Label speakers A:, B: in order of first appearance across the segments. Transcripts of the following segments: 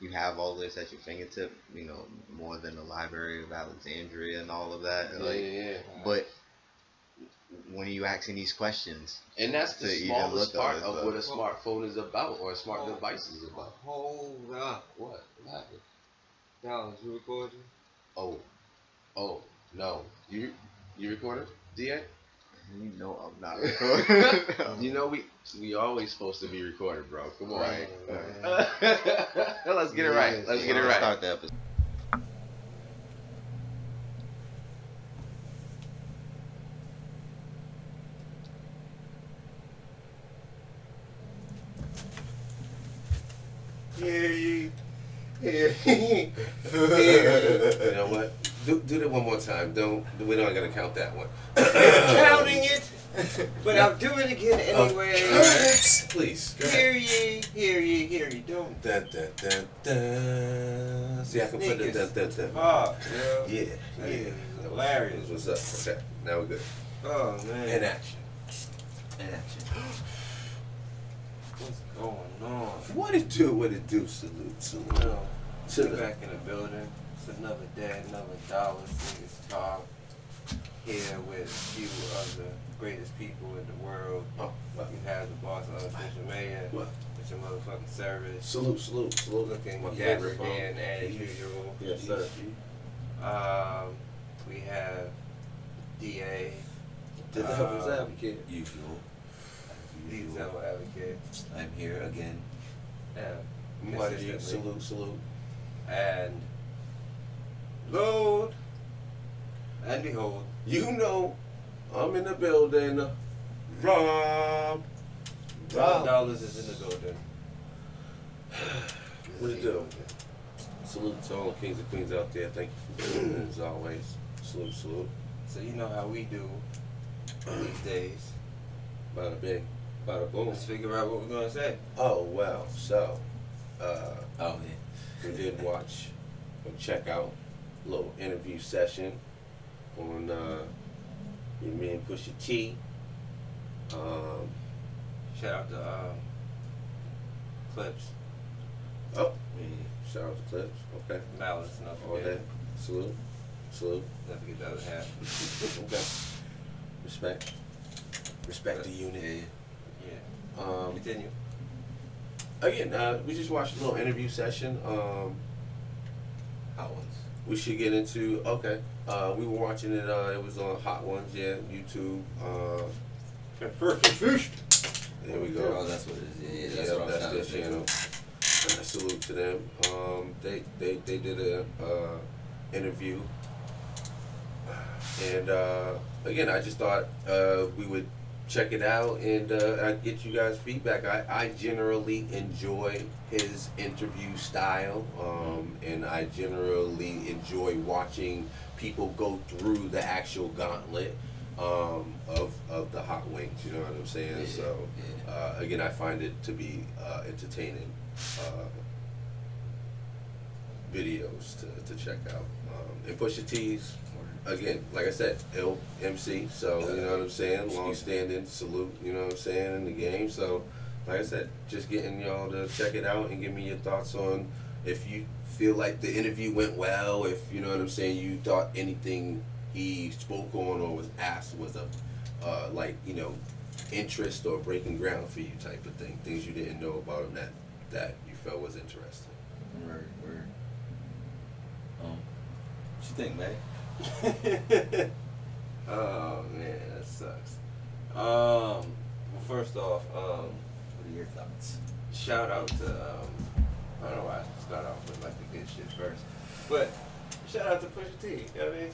A: you have all this at your fingertip, you know, more than the Library of Alexandria and all of that.
B: Yeah,
A: like,
B: yeah, yeah.
A: But when are you asking these questions?
B: And that's the smallest part of
A: but-
B: what a smartphone is about or a smart
C: Oh.
B: device is about.
C: Hold up.
B: What? What happened?
C: Dallas, you recording?
B: Oh. Oh. No. You you recorded? DA?
A: You know I'm not recording.
B: You know we we always supposed to be recorded, bro. Come on.
A: Right.
C: man.
B: Let's get it right. Let's
C: yeah.
B: get it
A: Let's
B: right.
A: Start the episode.
C: Hear ye. Hear ye. Hear
D: You know what? Do, do that one more time. Don't we don't gotta count that one.
C: Counting it, but I'll do it again anyway.
D: Please. Go
C: Hear
D: ahead.
C: ye, hear ye, hear ye. Don't.
D: Dun, dun, dun, dun. See, I can put the dun, dun.
C: Oh, yeah.
D: Yeah, yeah.
C: hilarious.
D: What's up? Okay, now we're good.
C: Oh man.
D: In action.
A: In action.
C: What's going on?
D: What it do? What it do? Salute, salute.
C: No.
D: To the
C: back in the building. It's another day, another dollar niggas talk. Here with a few of the greatest people in the world.
D: Oh, wow.
C: You have the boss of unofficial mayor
D: What?
C: with your motherfucking service.
D: Salute, salute, salute.
C: Looking
D: My
C: yes
D: favorite
C: again
D: bomb.
C: as
D: Yes.
C: usual.
D: Yes, sir.
C: Um, we have DA,
D: The devil's
C: Um,
D: advocate.
E: Usual.
C: the
E: Usual.
C: devil advocate.
E: I'm here again.
C: Yeah.
D: Muddy,
C: consistently.
D: salute, salute.
C: And Lord and behold,
D: You know, I'm in the building. Rob.
C: Rob
D: Rob.
C: Dollars is in the building.
D: What it do? Salute to all the kings and queens out there. Thank you for tuning in as always. Salute, salute.
C: So you know how we do these days.
D: Bada bing, bada boom.
C: Let's figure out what we're gonna say.
D: Oh well, so uh,
E: Oh yeah.
D: we did watch or check out a little interview session on uh, your man Pusha T. Um,
C: Shout out to um, Clipse,
D: oh, yeah, shout out to Clipse. Okay,
C: Malice, not
D: all
C: forget,
D: that. Salute, salute.
C: not forget the other half.
D: Okay, respect, respect the unit.
E: Yeah.
C: Yeah.
D: Um,
C: Continue.
D: again, uh, we just watched a little interview session. Um,
E: Hot ones.
D: we should get into okay. Uh, we were watching it. Uh, it was on Hot Ones, yeah, YouTube. Uh, there we go.
E: Oh, that's what it is. Yeah, yeah that's
D: yeah,
E: what
D: that's their
E: to think.
D: channel. Uh, salute to them. Um, they they they did a uh, interview, and uh, again, I just thought uh, we would check it out and uh, I'd get you guys feedback. I, I generally enjoy his interview style, um, and I generally enjoy watching people go through the actual gauntlet um, of of the hot wings. You know what I'm saying?
E: Yeah,
D: so
E: yeah.
D: uh, again, I find it to be uh, entertaining uh, videos to, to check out. Um, and Pusha T's again, like I said, L MC. So you know what I'm saying. Long standing salute. You know what I'm saying in the game. So like I said, just getting y'all to check it out and give me your thoughts on if you feel like the interview went well. If you know what I'm saying, you thought anything he spoke on or was asked was a uh, like you know interest or breaking ground for you type of thing. Things you didn't know about him that that you felt was interesting.
E: Word, word. Um, what you think, man?
C: oh man, that sucks. Um, well, first off, um,
E: What are your thoughts?
C: shout out to um, I don't know why I start off with like the good shit first, but shout out to Pusha T. You know what I mean?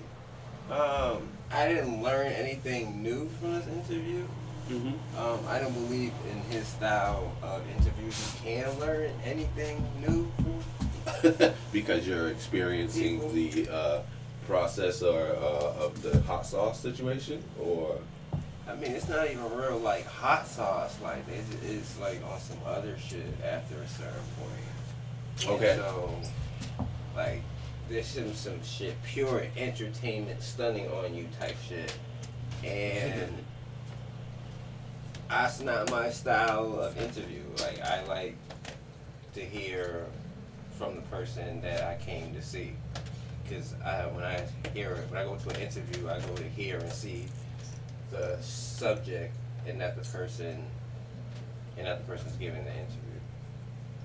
C: Um, I didn't learn anything new from this interview.
D: Mm-hmm.
C: Um, I don't believe in his style of interviews. You can learn anything new from.
D: because you're experiencing
C: People.
D: the uh, process or uh, of the hot sauce situation, or
C: I mean, it's not even real like hot sauce. Like it's, it's like on some other shit after a certain point.
D: Okay.
C: So, like, there's some some shit, pure entertainment, stunning on you type shit, and that's not my style of interview. Like, I like to hear from the person that I came to see. Because I, when I hear it, when I go to an interview, I go to hear and see the subject and not the person, and not the person's giving the interview.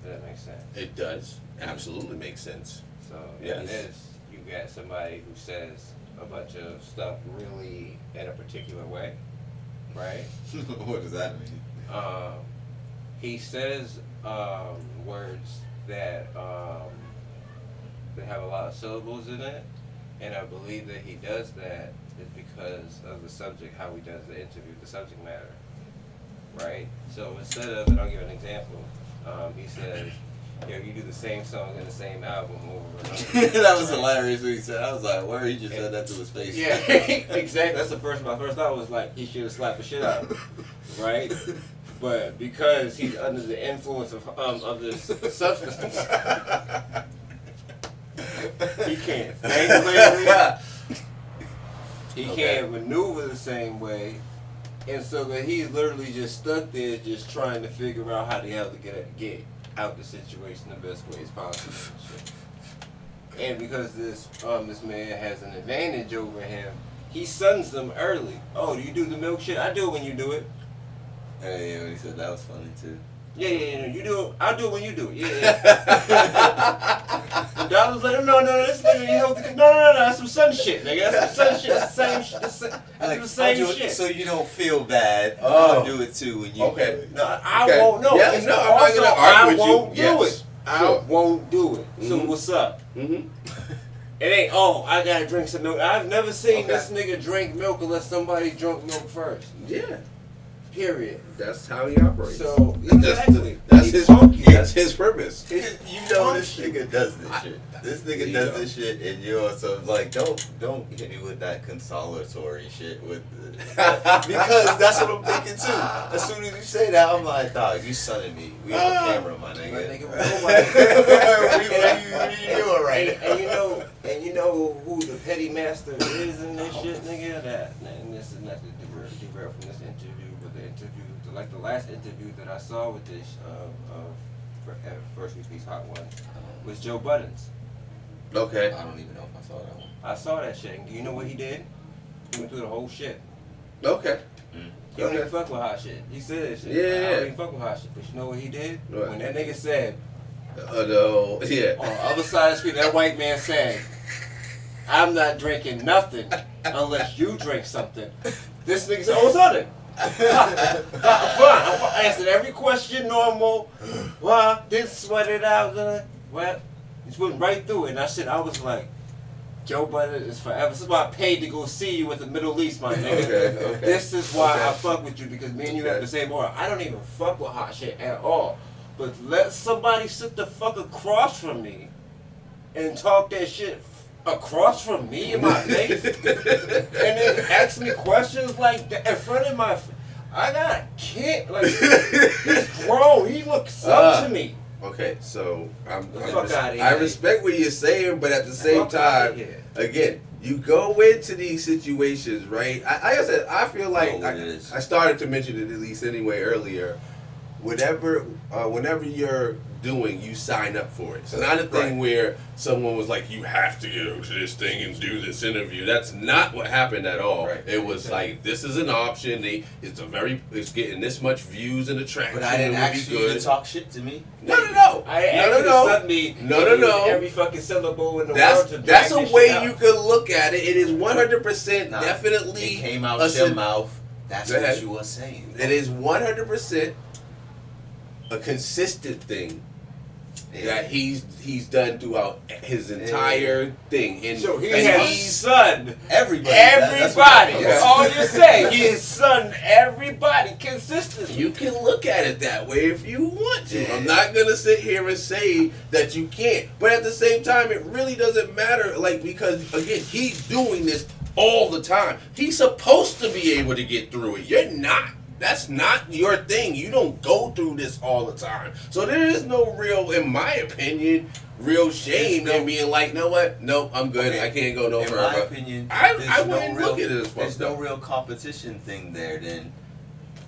C: Does that make sense?
D: It does absolutely makes sense.
C: So
D: Yes.
C: in this, you got somebody who says a bunch of stuff really in a particular way, right?
E: what does that mean?
C: Um, he says um, words that um, that have a lot of syllables in it, and I believe that he does that is because of the subject, how he does the interview, the subject matter, right? So instead of, and I'll give an example, um, he says, "Yo, you do the same song in the same album over and over."
E: that was hilarious when he said. I was like, "Where he just said that to his face."
C: Yeah, exactly. That's the first. My first thought was like he should have slapped the shit out, of him, right? But because he's under the influence of um of this substance, he can't think clearly. He
E: Okay.
C: can't maneuver the same way, and so that he's literally just stuck there, just trying to figure out how the hell to get get out the situation the best way as possible. and because this um this man has an advantage over him, he suns them early. Oh, do you do the milk shit? I do it when you do it.
E: Hey, yeah, he said that was funny too.
C: Yeah, yeah, yeah. You do it. I do it when you do it. Yeah, yeah. and Dollar's like, no, no, no, this nigga, he helped the, no, no, no, no, that's some sun shit, nigga. That's some sun shit. That's the same shit. That's the, that's
E: Like,
C: the same
E: I'll do it
C: shit.
E: So you don't feel bad.
D: Oh.
E: I'll do it too when you.
D: Okay.
E: do it.
C: No, I
D: Okay.
C: won't. No,
D: Yeah, no, I'm not gonna argue
C: I
D: with you.
C: won't do
D: Yes.
C: it. I
D: Sure.
C: won't do it. So
D: Mhm.
C: what's up?
D: Mm-hmm.
C: It ain't. Oh, I gotta drink some milk. I've never seen
D: Okay.
C: this nigga drink milk unless somebody drunk milk first.
D: Yeah,
C: Period.
D: that's how he operates.
C: So
D: That's-
C: exactly.
D: that's
C: He
D: his.
C: punky.
D: That's his purpose.
E: You know this nigga does this shit. This nigga
D: You
E: does
D: know.
E: this shit, and you're so like, don't don't hit me with that consolatory shit with, the, because that's what I'm thinking too. As soon as you say that, I'm like, dog, you sunning me. We on ah, camera, my
C: My
E: nigga.
C: nigga,
E: what,
C: nobody-
E: are you, what are you- what are you doing right
C: and,
E: now?
C: and you know, and you know who the petty master is in this oh. shit, nigga. That and this is not to derail, derail from this interview, like the last interview that I saw with this uh, of uh, First We Feast Hot One was Joe Budden.
D: Okay.
E: I don't even know if I saw that one.
C: I saw that shit. And do you know what he did? He went through the whole shit.
D: Okay.
C: He don't even fuck with hot shit. He said that shit.
D: Yeah,
C: I
D: yeah.
C: don't even fuck with hot shit. But you know what he did?
D: What?
C: When that nigga said,
D: Uh, no. Yeah.
C: on the other side of the screen, that white man said, I'm not drinking nothing unless you drink something. This nigga said, oh, it's on it. I'm fine. I'm. I answered every question normal. Well, didn't sweat it out. Well, just went right through it. And I said, I was like, Joe Budden is forever. This is why I paid to go see you with the Middle East, my nigga.
D: Okay, okay.
C: This is why I fuck with you because me and you
D: Okay.
C: have the same aura. I don't even fuck with hot shit at all. But let somebody sit the fuck across from me and talk that shit across from me in my face and then ask me questions like that in front of my. I got a kid. Like, he's grown. He looks up
D: Uh,
C: to me.
D: Okay, so I'm,
C: The
D: I'm
C: fuck
D: res- I respect what you're saying, but at the same time, again, you go into these situations, right? I, I said, I feel like
E: Know what
D: I. I started to mention it at least anyway earlier. Whatever, uh, whenever you're doing, you sign up for it. It's not a thing
C: Right.
D: where someone was like, "You have to go to this thing and do this interview." That's not what happened at all.
E: Right.
D: It was like, "This is an option. They, it's a very, it's getting this much views and attraction.
E: But I didn't
D: it would be
E: ask you to talk shit to me.
D: No, no, no,
C: I
D: no, no, no.
C: me.
D: No, no, no.
C: Every fucking syllable in the
D: That's
C: world to
D: that's a way
C: out.
D: you could look at it. It is one hundred percent definitely.
E: It came out your
D: syn-
E: mouth. That's what you were saying.
D: It is one hundred percent a consistent thing that he's he's done throughout his entire thing. And,
C: So he
D: and
C: has
D: he's
C: son
E: Everybody. that- that's what
C: everybody.
E: I-
C: That's all you're saying. He has son everybody consistently.
D: You can look at it that way if you want to.
E: Yeah.
D: I'm not gonna sit here and say that you can't, but at the same time, it really doesn't matter. Like because again, he's doing this all the time. He's supposed to be able to get through it. You're not. That's not your thing. You don't go through this all the time. So there is no real, in my opinion, real shame
E: no-
D: in being like, no what? Nope, I'm good.
E: Okay.
D: I can't go no
E: In my opinion,
D: I-
E: there's
D: I
E: no
D: wouldn't
E: real,
D: look at it as
E: There's no real competition thing there. Then,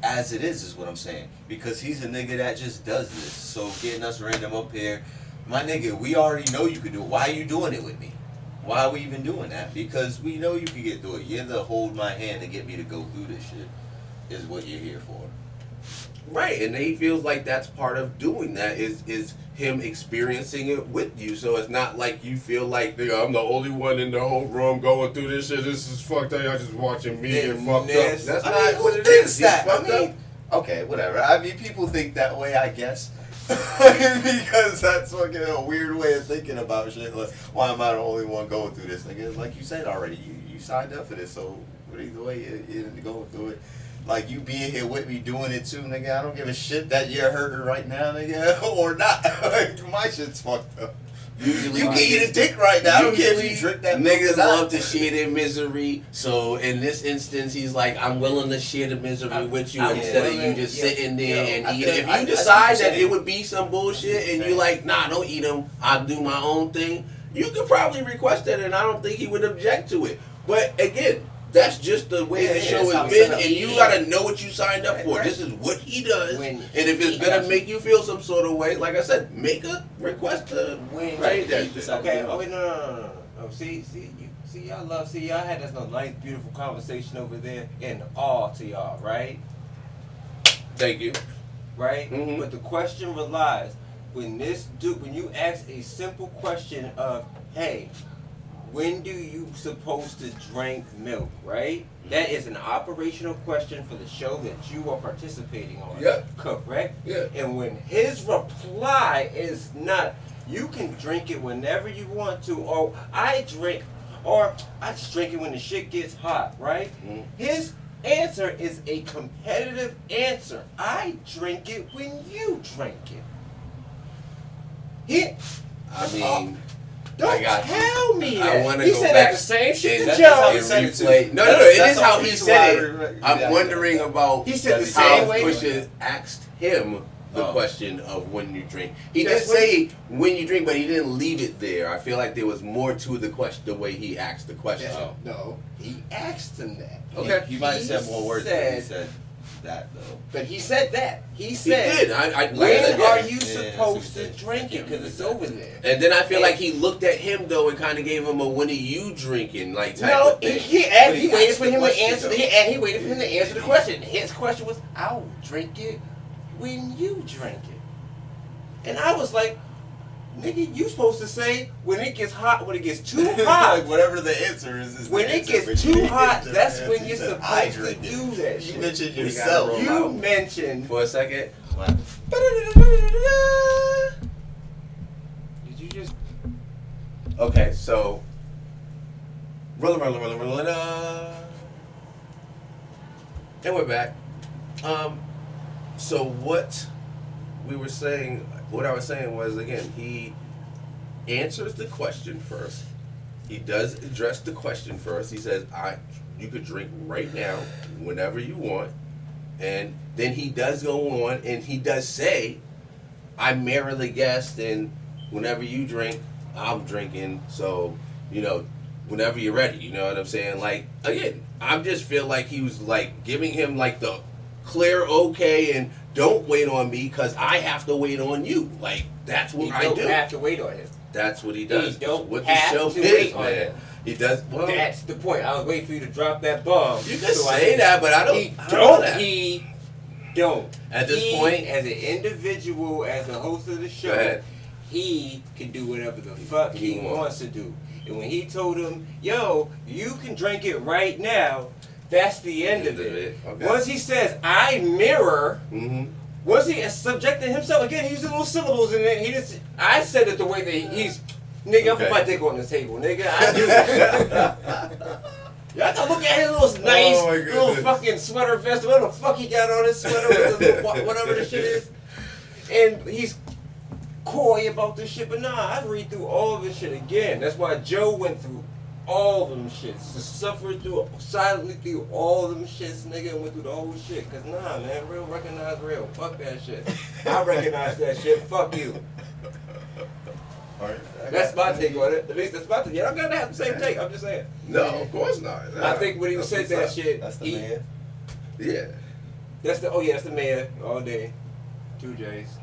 E: as it is, is what I'm saying. Because he's a nigga that just does this. So getting us random up here, My nigga, we already know you could do it. Why are you doing it with me? Why are we even doing that? Because we know you can get through it. You're the hold my hand to get me to go through this shit. Is what you're here for.
D: Right, and he feels like that's part of doing that is is him experiencing it with you. So it's not like you feel like I'm the only one in the whole room going through this shit. This is fucked up. Y'all just watching me get
C: Then
D: fucked up. That's
E: I
D: not
E: mean, who
D: what it
E: thinks
D: is.
E: That? I mean,
D: up.
E: okay, whatever. I mean, people think that way, I guess. because that's fucking a weird way of thinking about shit. Like, why am I the only one going through this? Nigga, like you said already, you, you signed up for this, so but either way, you, you're going through it. Like you being here with me doing it too, nigga. I don't give a shit that you're hurting right now, nigga, or not. My shit's fucked up.
D: Usually,
E: You can eat a dick right now. I don't care if you drink that.
D: Niggas
E: or not.
D: love to share their misery. So in this instance, he's like, "I'm willing to share the misery
C: I'm-
D: with you
C: I'm
D: instead of you just
C: yeah,
D: sitting there
C: yo,
D: and
E: I
D: eat
E: feel-
D: If
E: I- I
D: you decide
E: you're
D: that it would be some bullshit and you're like, "Nah, don't eat them. I'll do my own thing," you could probably request that, and I don't think he would object to it. But again. That's just the way
E: Yeah,
D: the show has been, and you gotta know what you signed up for.
C: Right.
D: This is what he does,
C: When
D: and if it's gonna make you feel some sort of way, like I said, make a request to
C: When
D: Right,
C: okay,
D: that shit.
C: okay, oh wait, no, no, no, no. Oh, see, see, you, see, y'all love, see, y'all had this no nice, beautiful conversation over there, and all to y'all, right?
D: thank you.
C: Right.
D: Mhm.
C: But the question relies when this dude, when you ask a simple question of, hey, when do you supposed to drink milk, right? That is an operational question for the show that you are participating on.
D: Yep.
C: Correct?
D: Yeah.
C: And when his reply is not, you can drink it whenever you want to, or I drink, or I just drink it when the shit gets hot, right?
D: Mhm.
C: His answer is a competitive answer. I drink it when you drink it. He,
D: I mean,
C: don't
D: I got you.
C: tell me
D: I wanna
C: he
D: go
C: said
D: back
C: that the same shit
D: and
C: to
E: That's how
C: Joe.
E: he said it
D: replay- No, no, no,
E: That's-
D: it
E: that's
D: is
E: the
D: how he said it.
E: remember-
D: I'm
E: yeah,
D: wondering
E: yeah.
D: about
C: He said the same
D: how
C: way.
D: Pusha asked him the
E: Oh.
D: question of when you drink. He
C: That's
D: did say when you drink, but he didn't leave it there. I feel like there was more to the question, the way he asked the question.
C: Yeah. No, he asked him that.
D: Okay.
E: He, he might have said more words, but he
C: said-
E: said that though.
C: But he said that. He
D: He
C: said,
D: did. I, I, like I
C: when are you
E: Yeah,
C: supposed
E: what
C: to drink it? Because it's over there.
D: And then I feel
C: And-
D: like he looked at him though and kind of gave him a "When are you drinking?" like type
C: No,
D: of
C: he,
D: thing.
C: he, asked, he,
E: he
C: waited for him to answer.
E: though.
C: He, and he waited for him to answer the question. His question was, "I'll drink it when you drink it," and I was like, "Nigga, you supposed to say when it gets hot, when it gets too hot."
E: like whatever the answer is, is
C: When it
E: answer,
C: gets too hot, that's when
E: You
C: you're supposed to
E: drink it."
C: do that
E: You
C: shit.
E: mentioned yourself.
D: roll.
C: You mentioned.
D: For a second.
E: What?
C: Did you just?
D: Okay, so. Rolling, rolling, rolling, rolling. Uh, and we're back. Um, so what we were saying, what I was saying was again, he answers the question first. He does address the question first. He says, "I, you could drink right now, whenever you want," and then he does go on and he does say, "I'm merely guessed, and whenever you drink, I'm drinking. So, you know, whenever you're ready, you know what I'm saying? Like, again, I just feel like he was like giving him like the clear okay and don't wait on me because I have to wait on you. Like, that's what
C: You
D: I
C: don't
D: do.
C: have to wait on him.
D: That's what he does.
C: You don't
D: what
C: have
D: the show
C: to
D: is,
C: wait on
D: man.
C: him.
D: He does. Well,
C: That's the point. I was waiting for you to drop that bomb.
D: you can
C: so
D: say
C: can-
D: that, but I don't.
C: He
D: I don't
C: don't. He don't.
D: At this
C: He,
D: point,
C: as an individual, as the host of the show, he can do whatever the fuck he,
D: He wants.
C: wants to do. And when he told him, "Yo, you can drink it right now," that's the end of it.
D: Okay.
C: Once he says, "I mirror,"
D: Mm-hmm.
C: once he subjected himself again, he used little syllables in it. He just, I said it the way that he's. Nigga, I'm put my dick on the table, nigga. I do that. Y'all can look at his little nice
D: Oh,
C: little fucking sweater vest. What the fuck he got on his sweater, with the little, whatever the shit is. And he's coy about this shit. But nah, I read through all of this shit again. That's why Joe went through all them shits. To suffer through silently through all them shits, nigga, and went through the whole shit. Cause nah, man, real recognize real. Fuck that shit. I recognize that shit. Fuck you. That's my take on it. At least that's my take. Y'all gotta have the same take. I'm just saying.
D: No, of course not.
C: I think when he said that
D: up.
C: shit,
E: That's the
C: he,
E: man.
D: Yeah.
C: That's the oh yeah, that's the man all day, two J's.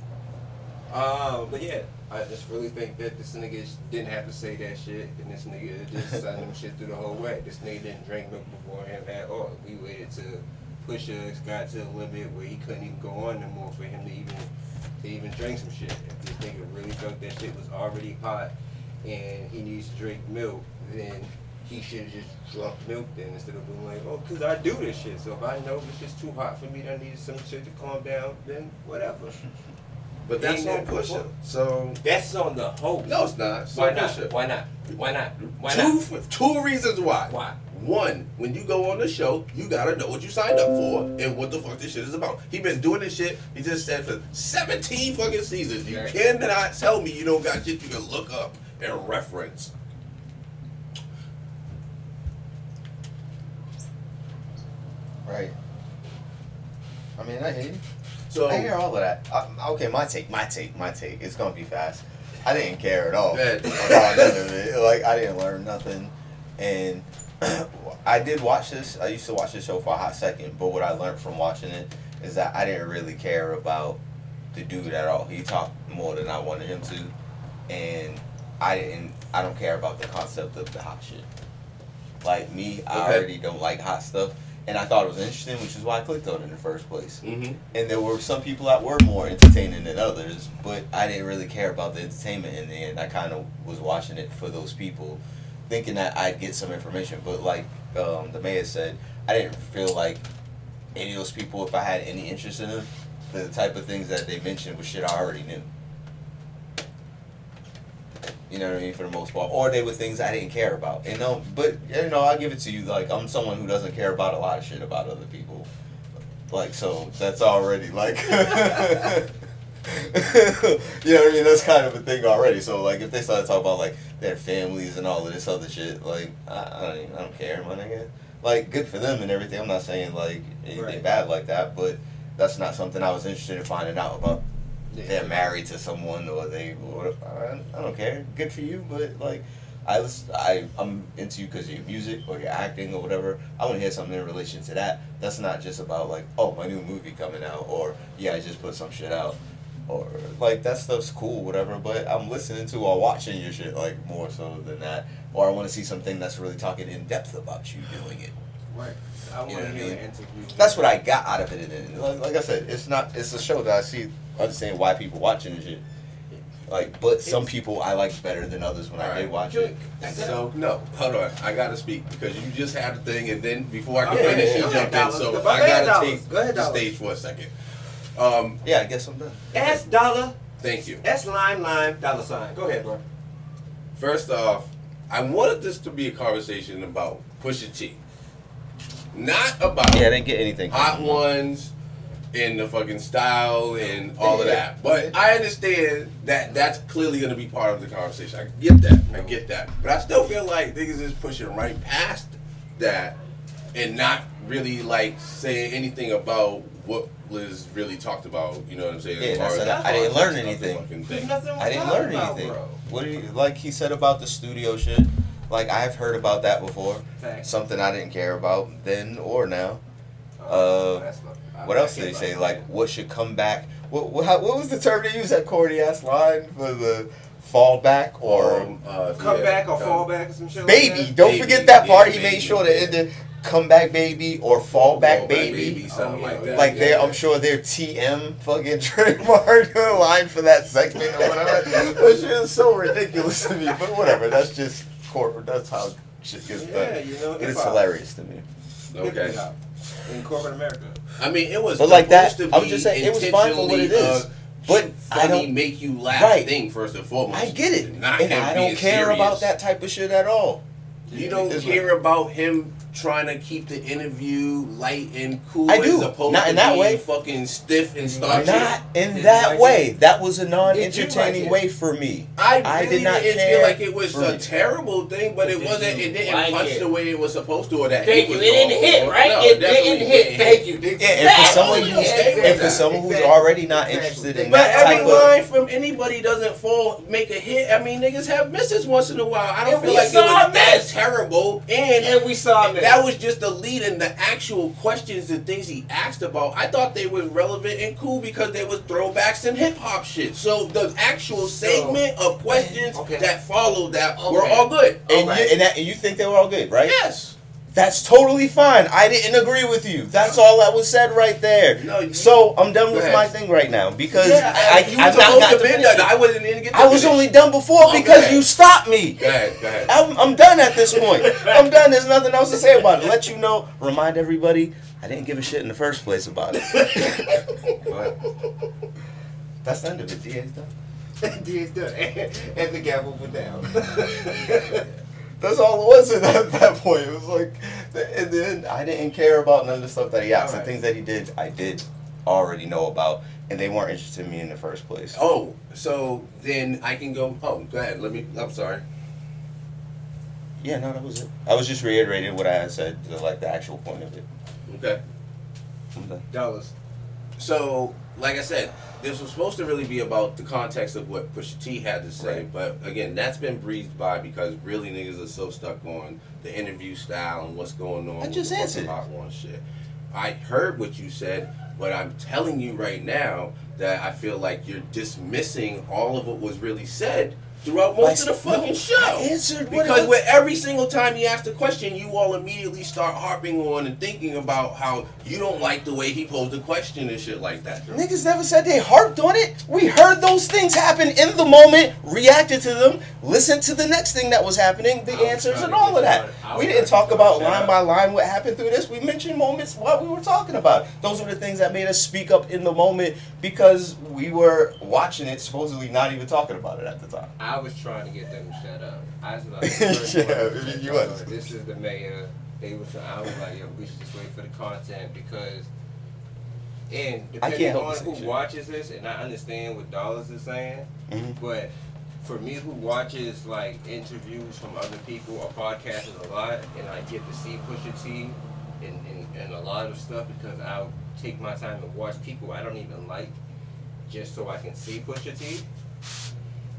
C: Um, but yeah, I just really think that this nigga didn't have to say that shit, and this nigga just sent him shit through the whole way. This nigga didn't drink milk before him at all. We waited to push us, got to the limit where he couldn't even go on no more for him to even to even drink some shit. If this nigga really felt that shit was already hot and he needs to drink milk, then he should have just drunk milk then instead of being like, oh, because I do this shit. So if I know it's just too hot for me, I need some shit to calm down, then whatever.
D: But that's
C: Ain't
D: on
C: that
D: Pusha.
C: before?
D: So
C: That's on the host.
D: no, it's not. It's
C: Why
D: on
C: not? Why not? Why not? Why
D: two,
C: not?
D: f- two reasons why.
C: Why?
D: One, when you go on the show, you gotta know what you signed up for and what the fuck this shit is about. He been doing this shit. He just said for 17 fucking seasons. You
C: Right.
D: cannot tell me you don't got shit you can look up and reference.
E: Right. I mean, I hear you.
D: So
E: I hear all of that. I, okay, my take, my take, my take. It's gonna be fast. I didn't care at all
D: Bad.
E: about of it. Like I didn't learn nothing, and I did watch this. I used to watch this show for a hot second, but what I learned from watching it is that I didn't really care about the dude at all. He talked more than I wanted him to, and I didn't. I don't care about the concept of the hot shit. Like me, I
D: Okay.
E: already don't like hot stuff, and I thought it was interesting, which is why I clicked on it in the first place
D: hmm
E: and there were some people that were more entertaining than others, but I didn't really care about the entertainment in the end. I kind of was watching it for those people, thinking that I'd get some information. But like um, the mayor said, I didn't feel like any of those people, if I had any interest in them, the type of things that they mentioned was shit I already knew. You know what I mean, for the most part, or they were things I didn't care about. You know, but you know, I'll give it to you. Like I'm someone who doesn't care about a lot of shit about other people. Like so, that's already like, you know what I mean. That's kind of a thing already. So like, if they start talking about like their families and all of this other shit, like I, I don't, even, I don't care, my nigga. Like, good for them and everything. I'm not saying like anything
C: Right.
E: bad like that, but that's not something I was interested in finding out about. They're married to someone or they, or, I, don't care. Good for you, but like. I listen, I I'm into you because of your music or your acting or whatever. I want to hear something in relation to that. That's not just about like, oh, my new movie coming out, or yeah, I just put some shit out, or like that stuff's cool, whatever. But I'm listening to or watching your shit like more so than that, or I want to see something that's really talking in depth about you doing it.
C: Right. I want to hear an interview.
E: That's what I got out of it. Like, like I said, it's not. It's a show that I see. Understand why people watching this shit. Like, but some people I liked better than others when I did
D: Alright.
E: watch it.
D: So no, hold on. I gotta speak because you just had the thing, and then before I can
C: Okay,
D: finish, you
C: go ahead,
D: jumped in. So
C: Go
D: I
C: ahead,
D: gotta
C: Dollar.
D: take
C: Go ahead,
D: the
C: Dollar.
D: stage for a second. Um,
E: Yeah, I guess I'm done.
C: S dollar.
D: thank you.
C: S lime lime dollar sign. Go ahead, bro.
D: First off, I wanted this to be a conversation about Pusha T, not about
E: Yeah, I didn't get anything.
D: hot ones and the fucking style and all of that. But I understand that that's clearly going to be part of the conversation. I get that. I get that. But I still feel like niggas is pushing right past that and not really like saying anything about what was really talked about. You know what I'm saying?
E: Yeah,
D: As far
E: that's I- I didn't learn anything.
D: fucking
C: There's
D: thing.
C: nothing
E: I didn't learn
C: about,
E: anything.
C: bro.
E: What do you like? He said about the studio shit. Like I've heard about that before.
C: Facts.
E: Something I didn't care about then or now.
C: Oh,
E: Uh,
C: that's what- I-
E: What
C: I
E: else did they say? Like what should come back? What what, how, what was the term they used? That corny ass line for the fallback or
D: Um, uh,
C: come
D: yeah,
C: back or
D: come-
C: fall back or some shit
E: baby?
C: like
E: Don't
D: Baby,
E: forget that
D: yeah,
E: part. he
D: baby,
E: made sure
D: yeah.
E: to end it. Come back, baby, or fall back,
D: Fallback
E: baby.
D: something
C: Oh,
D: like that.
E: Like
D: yeah.
E: they, I'm sure their TM fucking trademark line for that segment or whatever. Which is so ridiculous to me, but whatever. That's just corporate. That's how shit gets.
C: Yeah,
E: done.
C: you know,
E: it's
C: hip-hop.
E: hilarious to me.
D: Okay.
C: Hip-hop In corporate America.
D: I mean, it was
E: But like that-
D: supposed to
E: I'm just saying, it was fine for what it is.
D: intentionally
E: is.
D: a
E: But I
D: funny,
E: don't-
D: make you laugh
E: Right.
D: thing first and foremost.
E: I get it, and I don't care
D: serious.
E: about that type of shit at all.
D: You don't
E: It's
D: care about him trying to keep the interview light and cool
E: I do.
D: as opposed
E: Not
D: to
E: in that
D: being
E: way.
D: fucking stiff and starchy.
E: Not in
C: Did
E: that
C: like
E: way.
C: it?
E: That was a
C: Did
E: non-entertaining
C: like
E: way for me.
D: I
E: I did not
D: didn't
E: care
D: feel like it was a
E: it.
D: terrible thing, but it
C: Did
D: wasn't. It didn't
C: like
D: punch
C: it?
D: the way it was supposed to, or that
C: Thank
D: it
C: you.
D: was
C: It didn't hit, right?
D: No,
C: it
D: definitely
C: didn't hit.
D: didn't
C: Thank you.
E: Yeah, and for someone who's and for someone who's already not interested in
D: But every line from anybody doesn't fall make a hit. I mean, niggas have misses once in a while. I don't feel like it was that terrible. And
C: And we saw
D: and, that was just the lead and the actual questions and things he asked about. I thought they was relevant and cool because they was throwbacks and hip hop shit. So the actual segment of questions
C: Okay.
D: that followed that were all good.
E: And,
C: Alright.
E: you, and, that, and you think they were all good, right?
D: Yes.
E: That's totally fine. I didn't agree with you. That's all that was said right there.
D: No,
E: so I'm done with my thing right now because
D: yeah,
E: I, I,
D: was
E: I've not got
D: to
E: finish it.
D: I wasn't even get. To
E: I was
D: finish.
E: only done before oh,
D: Okay.
E: because you stopped me.
D: Go ahead. Go ahead.
E: I'm, I'm done at this point. I'm done. There's nothing else to say about it. Let you know, remind everybody, I didn't give a shit in the first place about it. That's the end of it. DA's done.
C: DA's done. And, and the gavel put down.
E: That's all it was at that, at that point. It was like, and then I didn't care about none of the stuff that he asked. The things that he did, I did already know about, and they weren't interested in me in the first place.
D: Oh, so then I can go. Oh, go ahead. Let me. I'm sorry.
E: Yeah, no, that was it. I was just reiterating what I had said, the, like the actual point of it.
D: Okay.
E: Done.
C: Dollars.
D: So, like I said, this was supposed to really be about the context of what Pusha T had to say,
E: Right.
D: but again, that's been breezed by because really niggas are so stuck on the interview style and what's going on.
E: I just answered.
D: Hot One shit. I heard what you said, but I'm telling you right now that I feel like you're dismissing all of what was really said throughout most
E: I
D: of the fucking
E: no,
D: show.
E: I answered
D: Because
E: was-
D: with every single time he asked a question, you all immediately start harping on and thinking about how you don't like the way he posed the question and shit like that.
E: Niggas never said they harped on it. We heard those things happen in the moment, reacted to them, listened to the next thing that was happening, the
C: was
E: answers, and all of that.
C: you on- I
E: We didn't talk about line
C: up.
E: by line what happened through this. We mentioned moments while we were talking about. Those were the things that made us speak up in the moment because we were watching it, supposedly not even talking about it at the time.
C: I was trying to get them to shut up. I was like,
E: Yeah, I you
C: "Oh,
E: was.
C: This is the mayor. They was. I was like, yo, we should just wait for the content because. And
E: I
C: depending on who
E: shit.
C: watches this, and I understand what Dollars is saying,
E: Mhm.
C: but for me who watches like interviews from other people or podcasters a lot, and I get to see Pusha T and, and, and a lot of stuff because I'll take my time to watch people I don't even like just so I can see Pusha T.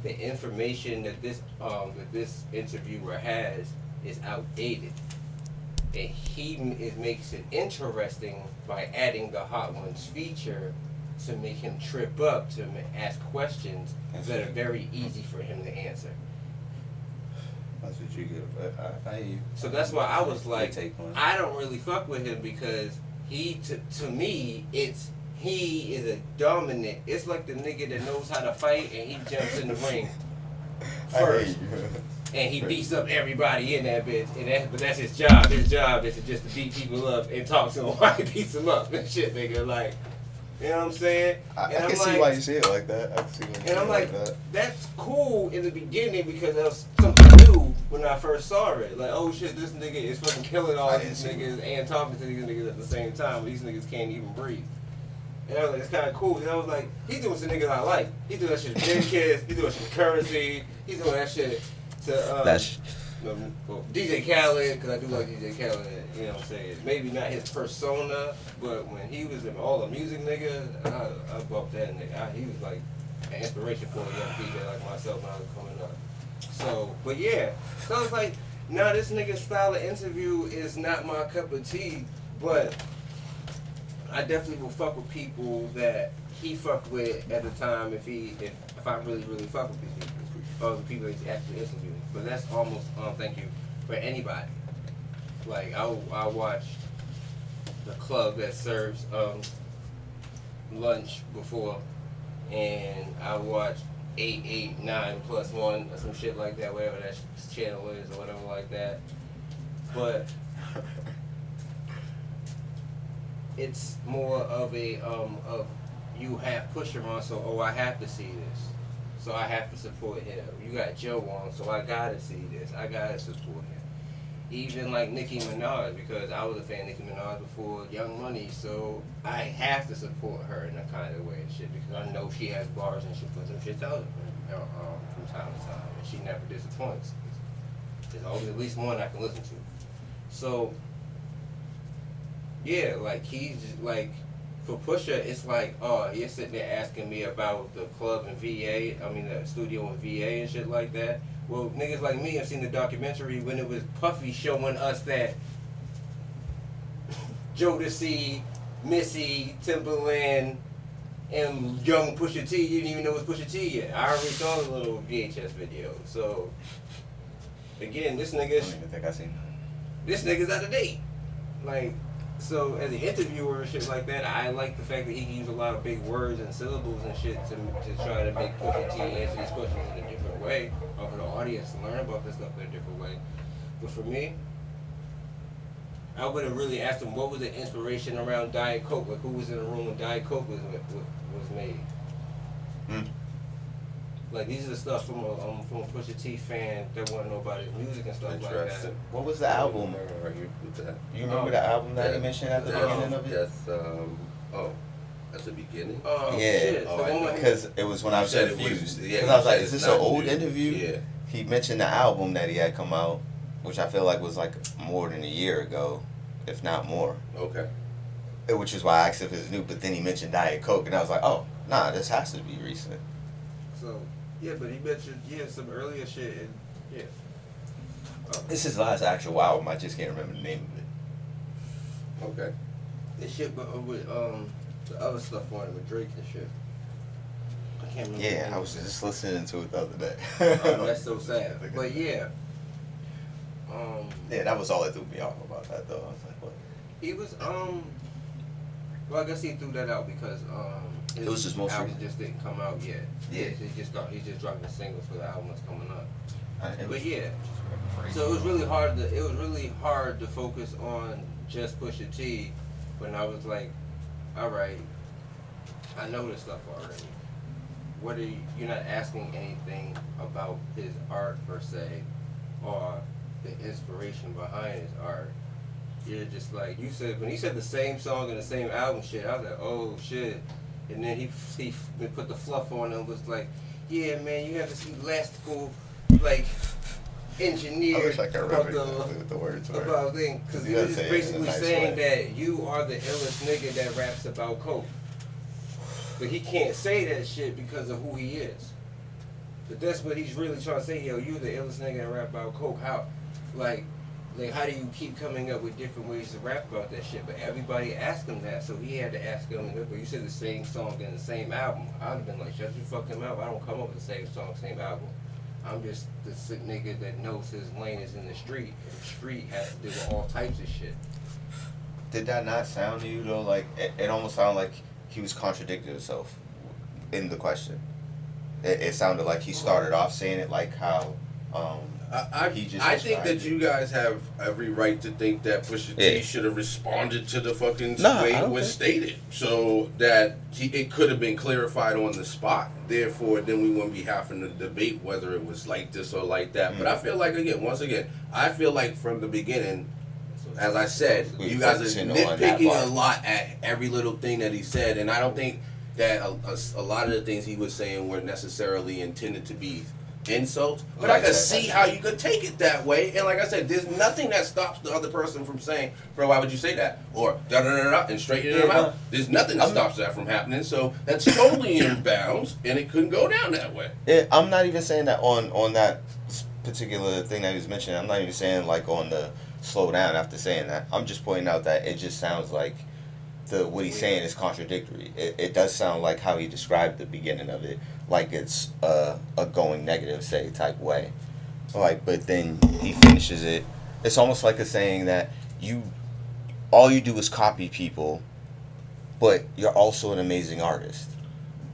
C: The information that this um that this interviewer has is outdated, and he it makes it interesting by adding the Hot Ones feature to make him trip up to ask questions
E: That's
C: that are very easy for him to answer.
E: That's what you get. I, I, I you.
C: So that's why I was like. I don't really fuck with him because he, to, to me, it's he is a dominant. It's like the nigga that knows how to fight and he jumps in the ring first and he beats up everybody in that bitch. And that, but that's his job. His job is to just to beat people up and talk to them while he beats them up and shit, nigga. Like, you know what I'm saying?
E: I, I can see
C: like-
E: why you see it like that. I can see why you
C: And I'm
E: it
C: like,
E: that.
C: that's cool in the beginning because that was something new when I first saw it. Like, oh shit, this nigga is fucking killing all
E: I
C: these niggas and talking to these niggas at the same time. These niggas can't even breathe. And I was like, it's kind of cool. And I was like, he's doing some niggas I like. He's doing that shit to Jadakiss. He's doing shit to Currency. He's doing that shit to um,
E: That's
C: um, well, DJ Khaled, because I do like DJ Khaled, you know what I'm saying? Maybe not his persona, but when he was in all the music nigga, I, I bumped that nigga. I, he was like an inspiration for a young DJ like myself when I was coming up. So, but yeah, so it's like, nah, this nigga style of interview is not my cup of tea, but I definitely will fuck with people that he fucked with at the time if he if, if I really really fuck with these people or the people he's actually interviewing. But that's almost um thank you for anybody. Like I I watch the club that serves um lunch before, and I watch eight eight nine plus one or some shit like that, whatever that channel is or whatever like that. But it's more of a um of you have Pusha on, so oh I have to see this, so I have to support him. You got Joe on, so I gotta see this. I gotta support him. Even like Nicki Minaj, because I was a fan of Nicki Minaj before Young Money, so I have to support her in a kind of way and shit because I know she has bars and she puts some shit out um, from time to time, and she never disappoints. There's always at least one I can listen to. So yeah, like he's like for Pusha, it's like oh you're sitting there asking me about the club in VA, I mean the studio in VA and shit like that. Well, niggas like me have seen the documentary when it was Puffy showing us that Jodeci, Missy, Timbaland, and young Pusha T. You didn't even know it was Pusha T yet. I already saw the little VHS video. So again, this
E: I
C: nigga,
E: don't even think I seen.
C: this nigga's out of date. Like, so as an interviewer and shit like that, I like the fact that he can use a lot of big words and syllables and shit to, to try to make Pusha T answer these questions in a different way, or for the audience to learn about this stuff in a different way. But for me, I would have really asked him what was the inspiration around Diet Coke, like who was in the room when Diet Coke was was made.
E: Hmm.
C: Like these are the stuff from a um, from a Pusha T fan that want to know about music and stuff like that.
E: What was the album?
D: Right here with that.
E: You remember the album that
D: Yeah.
E: he mentioned at the
C: Yeah.
E: beginning of it?
D: That's um. Oh, At the beginning.
C: Oh,
E: Yeah,
C: shit.
D: oh,
C: the
D: I
C: one
D: know.
C: with-
E: Because it was when I was
D: said
E: confused.
D: yeah,
E: Because
D: you
E: I was like, is this an old
D: new.
E: interview?
D: Yeah.
E: He mentioned the album that he had come out, which I feel like was like more than a year ago, if not more.
D: Okay.
E: Which is why I asked if it's new. But then he mentioned Diet Coke, and I was like, oh, nah, this has to be recent.
C: So yeah, but he mentioned yeah some earlier shit and yeah. Oh,
E: This is his last actual album. I just can't remember the name of it.
D: Okay.
C: this shit, but uh, with um the other stuff on it with Drake and shit. I can't remember.
E: Yeah, I was just listening to it the other day.
C: Oh, that's so sad. But yeah. Um,
E: yeah, that was all that threw me off about that, though. I was like, what?
C: he was um. Well, I guess he threw that out because um.
E: It was his most
C: album just didn't come out yet.
E: Yeah.
C: he just got he's just dropping singles for the album that's coming up.
E: Uh, was
C: But yeah, So it was really hard to it was really hard to focus on just Pusha T when I was like, all right, I know this stuff already. What are you? You're not asking anything about his art per se, or the inspiration behind his art. You're just like you said when he said the same song and the same album shit. I was like, oh shit. And then he he put the fluff on and was like, yeah man, you have this elastical like
E: I
C: engineer
E: wish I could
C: about
E: remember
C: the
E: the words were.
C: about thing because he was just
E: say it in a
C: basically
E: nice
C: saying
E: way.
C: that you are the illest nigga that raps about coke. But he can't say that shit because of who he is. But that's what he's really trying to say. Yo, you the illest nigga that rap about coke. How, like, like how do you keep coming up with different ways to rap about that shit? But everybody asked him that, so he had to ask him. But you said the same song and the same album. I'd have been like, shut your fucking mouth. I don't come up with the same song, same album. I'm just the sick nigga that knows his lane is in the street. And the street has to do with all types of shit.
E: Did that not sound to you though? Like it, it almost sounded like he was contradicting himself in the question. It, it sounded like he started off saying it like how um,
D: I, I, I think that
E: described
D: you guys have every right to think that Pusha
E: Yeah.
D: T should have responded to the fucking way it was stated, so that he, it could have been clarified on the spot. Therefore, then we wouldn't be having to debate whether it was like this or like that. But I feel like again, once again, I feel like from the beginning, as I said,
E: We
D: you guys are nitpicking a lot at every little thing that he said, and I don't think that a, a, a lot of the things he was saying were necessarily intended to be insults. But I
E: that.
D: see how you could take it that way, and like I said, there's nothing that stops the other person from saying, "Bro, why would you say that?" or "da da da da," and straightening them
E: Yeah,
D: out. There's nothing that
E: I'm-
D: stops that from happening. So that's totally in bounds, and it couldn't go down that way.
E: it, I'm not even saying that on on that particular thing that he was mentioning. I'm not even saying like on the slow down after saying that. I'm just pointing out that it just sounds like the what he's saying is contradictory. It, it does sound like how he described the beginning of it, like it's a, a going negative say type way. Like, but then he finishes it. It's almost like a saying that you, all you do is copy people, but you're also an amazing artist.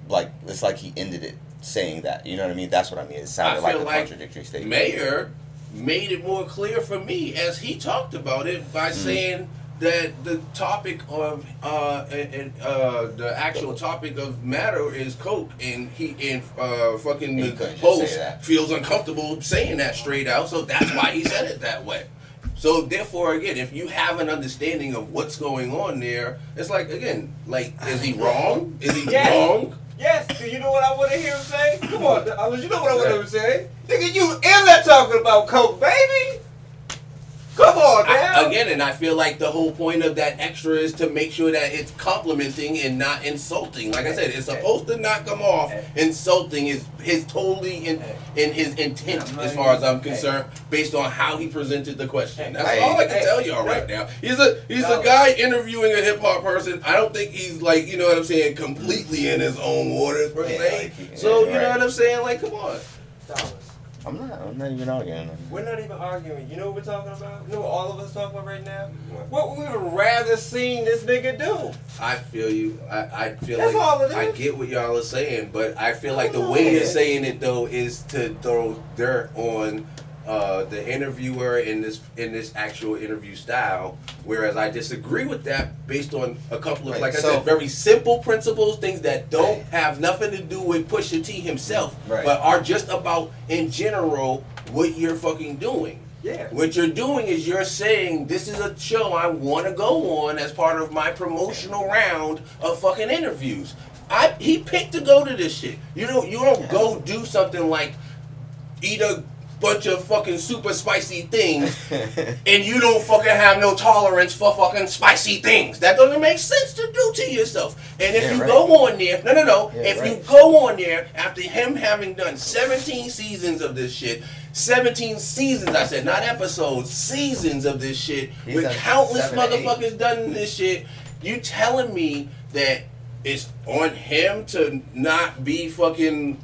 E: Like it's like he ended it saying that. You know what I mean? That's what I mean. It sounded like a
D: like
E: contradictory statement.
D: Mayor made it more clear for me as he talked about it by mm. saying that the topic of uh, and, and, uh the actual topic of matter is coke and he and uh fucking
E: He
D: the host feels uncomfortable saying that straight out so that's why he said it that way so therefore again if you have an understanding of what's going on there it's like again like is he wrong is he
C: Yes.
D: wrong
C: Yes, do you know what I want to hear him say? Come on, Dollars, you know what I want to hear him say? Nigga, you in there talking about coke, baby? Come on,
D: I, again. And I feel like the whole point of that extra is to make sure that it's complimenting and not insulting. Like I said, it's supposed to not come off insulting. Is his totally in in his intent as far as I'm concerned, based on how he presented the question. That's
A: Hey.
D: all I can
C: Hey.
D: tell y'all right now. He's a he's a guy interviewing a hip hop person. I don't think he's like you know what I'm saying completely in his own waters per
E: Yeah,
D: se.
E: like
D: so
E: yeah,
D: you know what I'm saying? Like, come on.
C: Dollars.
E: I'm not. I'm not even arguing.
C: We're not even arguing. You know what we're talking about? You know what all of us talking about right now? What we would rather seen this nigga do.
D: I feel you. I, I feel
C: That's
D: like
C: all it
D: I get what y'all are saying, but I feel like the way
C: on.
D: you're saying it though is to throw dirt on uh, the interviewer in this in this actual interview style. Whereas I disagree with that based on a couple of,
E: Right,
D: like I
E: so-
D: said, very simple principles, things that don't have nothing to do with Pusha T himself,
E: Right.
D: but are just about in general what you're fucking doing.
C: Yeah.
D: What you're doing is you're saying this is a show I want to go on as part of my promotional round of fucking interviews. I he picked to go to this shit. You know you don't go do something like eat a bunch of fucking super spicy things and you don't fucking have no tolerance for fucking spicy things. That doesn't make sense to do to yourself. And if
E: Yeah,
D: you
E: right.
D: go on there, no, no, no.
E: Yeah,
D: if you go on there after him having done 17 seasons of this shit, 17 seasons, I said, not episodes, seasons of this shit,
E: He's
D: with countless
E: seven to eight.
D: motherfuckers done this shit, you telling me that it's on him to not be fucking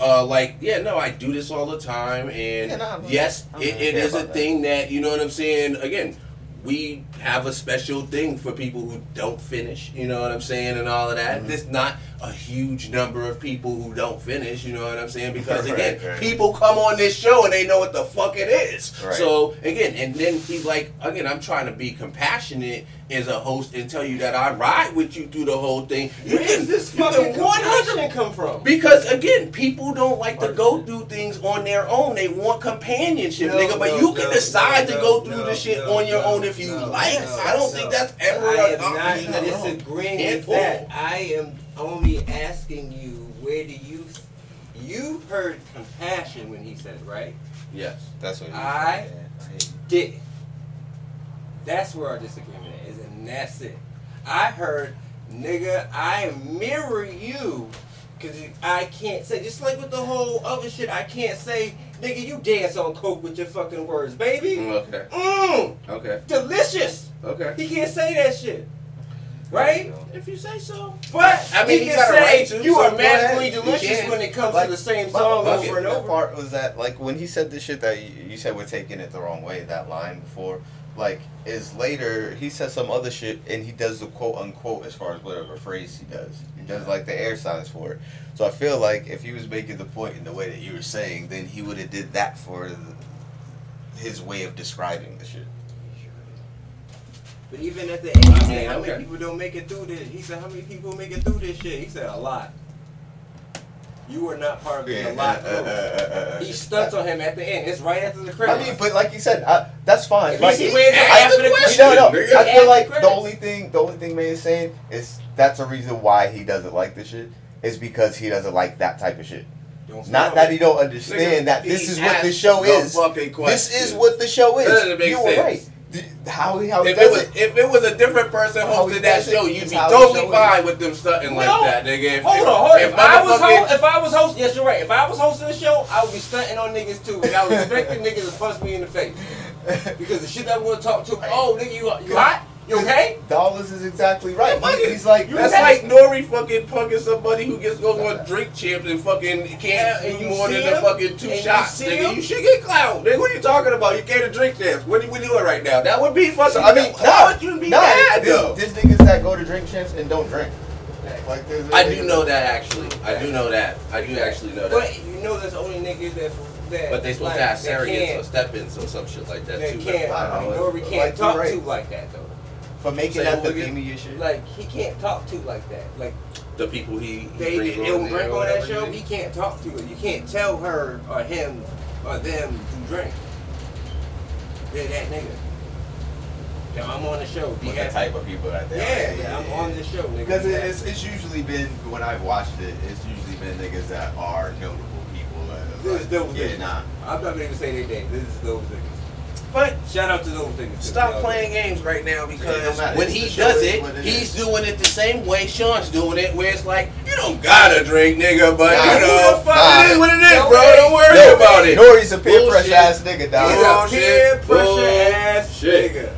D: uh, like, yeah, no, I do this all the time, and
E: Yeah, no,
D: yes,
E: I'm
D: it,
E: not
D: it
E: care
D: a
E: that.
D: thing that you know what I'm saying. Again, we have a special thing for people who don't finish. You know what I'm saying, and all of that.
E: Mhm.
D: There's not a huge number of people who don't finish. You know what I'm saying? Because
E: Right,
D: again,
E: right.
D: people come on this show and they know what the fuck it is.
E: Right.
D: So again, and then he's like, again, I'm trying to be compassionate as a host and tell you that I ride with you through the whole thing. You
C: Where
D: can-
C: does this
D: you can
C: fucking
D: 100
C: come from?
D: because again, people don't like to go through things on their own. They want companionship,
C: No,
D: nigga. But
C: no,
D: you can
C: no,
D: decide
C: no,
D: to go through
C: no,
D: the shit
C: no,
D: on your
C: no,
D: own if you
C: no,
D: like.
C: no,
D: I don't
C: no.
D: think that's ever
C: I
D: an
C: am not
D: option at all.
C: disagreeing with that. I am only asking you, where do you you heard compassion when he said it, right?
D: Yes.
E: That's what. he
C: I-
E: said,
C: Did that's where our disagreement is, and that's it. I heard, nigga, I mirror you. Cause I can't say just like with the whole other shit, I can't say, nigga, you dance on coke with your fucking words, baby.
D: Mm, okay.
C: Mmm,
D: Okay.
C: delicious.
D: Okay.
C: He can't say that shit, right?
D: If you say so.
C: But
D: I mean,
C: he
D: he
C: can
D: got
C: say
D: right to,
C: you
D: so
C: are
D: go
C: magically delicious when it comes
E: Like,
C: to the same
E: My-
C: song
E: my-
C: over and
E: that
C: over.
E: part was that like when he said the shit that you, you said we're taking it the wrong way. That line before, like, is later he says some other shit and he does the quote unquote as far as whatever phrase he does. He does like the air signs for it. So I feel like if he was making the point in the way that you were saying, then he would have did that for the, his way of describing the shit.
C: But even at the end, he said, "How many people don't make it through this?" He said, "How many people make it through this shit?" He said, "A lot." You were not part of the lot. group. He stunts on him at the end. It's right after the credits.
E: I mean, but like you said, uh, that's fine.
C: If
E: Like,
C: he
E: I-
C: after the
E: you
C: credits,
E: know, no. I feel like the
C: credits.
E: only thing, the only thing May is saying is that's a reason why he doesn't like the shit is because he doesn't like that type of shit.
C: Don't
E: that he don't understand that this is what the show is. This is what the show is.
D: That doesn't make
E: you were
D: sense.
E: right. Th- How he how
D: If it was
E: it.
D: if it was a different person
E: How he
D: hosting that
E: does it
D: show, you'd be totally fine
E: is.
D: with them stunting like that, nigga. If,
C: Hold
D: if,
C: on, hold on.
D: if
C: If I was
D: motherfucking-
C: host, if I was hosting, yes, you're right. If I was hosting the show, I would be stunting on niggas too, and I would expect the niggas to punch me in the face because the shit that I'm gonna talk to. Oh, nigga, you you hot? You okay?
E: Dollars is exactly right. He- he's like
D: That's
C: okay?
D: like Nori fucking punking somebody who gets goes on drink champs and fucking can't do more than the
C: him?
D: fucking two
C: And
D: shots,
C: see
D: nigga.
C: him?
D: You should get clout. Nigga, what are you talking about? You can't drink champs. What are we doing right now? That would be fucking.
E: So, I mean, nah,
D: would you be
E: nah,
D: mad
E: this,
D: though?
E: this niggas that go to drink champs and don't drink. Like there's
D: I do know that actually. I do know that. I do actually know that.
C: But you know, there's only niggas that that.
D: But they supposed
C: like,
D: to have
C: that
D: surrogates or step-ins or some shit like that
C: That
D: too.
C: can't.
E: I don't know.
C: Nori can't
E: you're
C: talk
E: right.
C: to like that though.
E: For making that the
D: what again?
E: theme of your shit.
C: Like he can't talk to like that. Like
D: The people he, he
C: they
D: brings
C: they
D: on
C: will
D: there
C: bring
D: or
C: on that show. He can't talk to it. You can't tell her or him or them to drink. They're that nigga. Yeah, I'm on the show. Be
A: With the type of people that they
C: Yeah,
A: are.
C: yeah, I'm on the show, nigga.
A: Because it, it's, it's usually been when I've watched it, it's usually been niggas that are notable people. Uh,
C: This is
A: like,
C: those
A: yeah,
C: niggas.
A: nah.
C: I'm not gonna even say they name. This is those niggas.
D: But
C: Shout out to those niggas.
D: stop playing games right now because
E: don't
D: when he does it,
E: it
D: he's
E: is.
D: doing it the same way Sean's doing it, where it's like you don't gotta drink, nigga, but
E: Nah,
D: you
E: who
D: know
E: the fuck-
D: it is what it is,
C: No
D: bro.
C: way.
D: Don't worry
E: Yo,
D: about it.
E: Nori's a peer
D: Bullshit.
E: pressure ass nigga,
C: He's
E: dog.
C: a
D: Bullshit.
C: peer pressure ass
D: Bullshit.
C: nigga.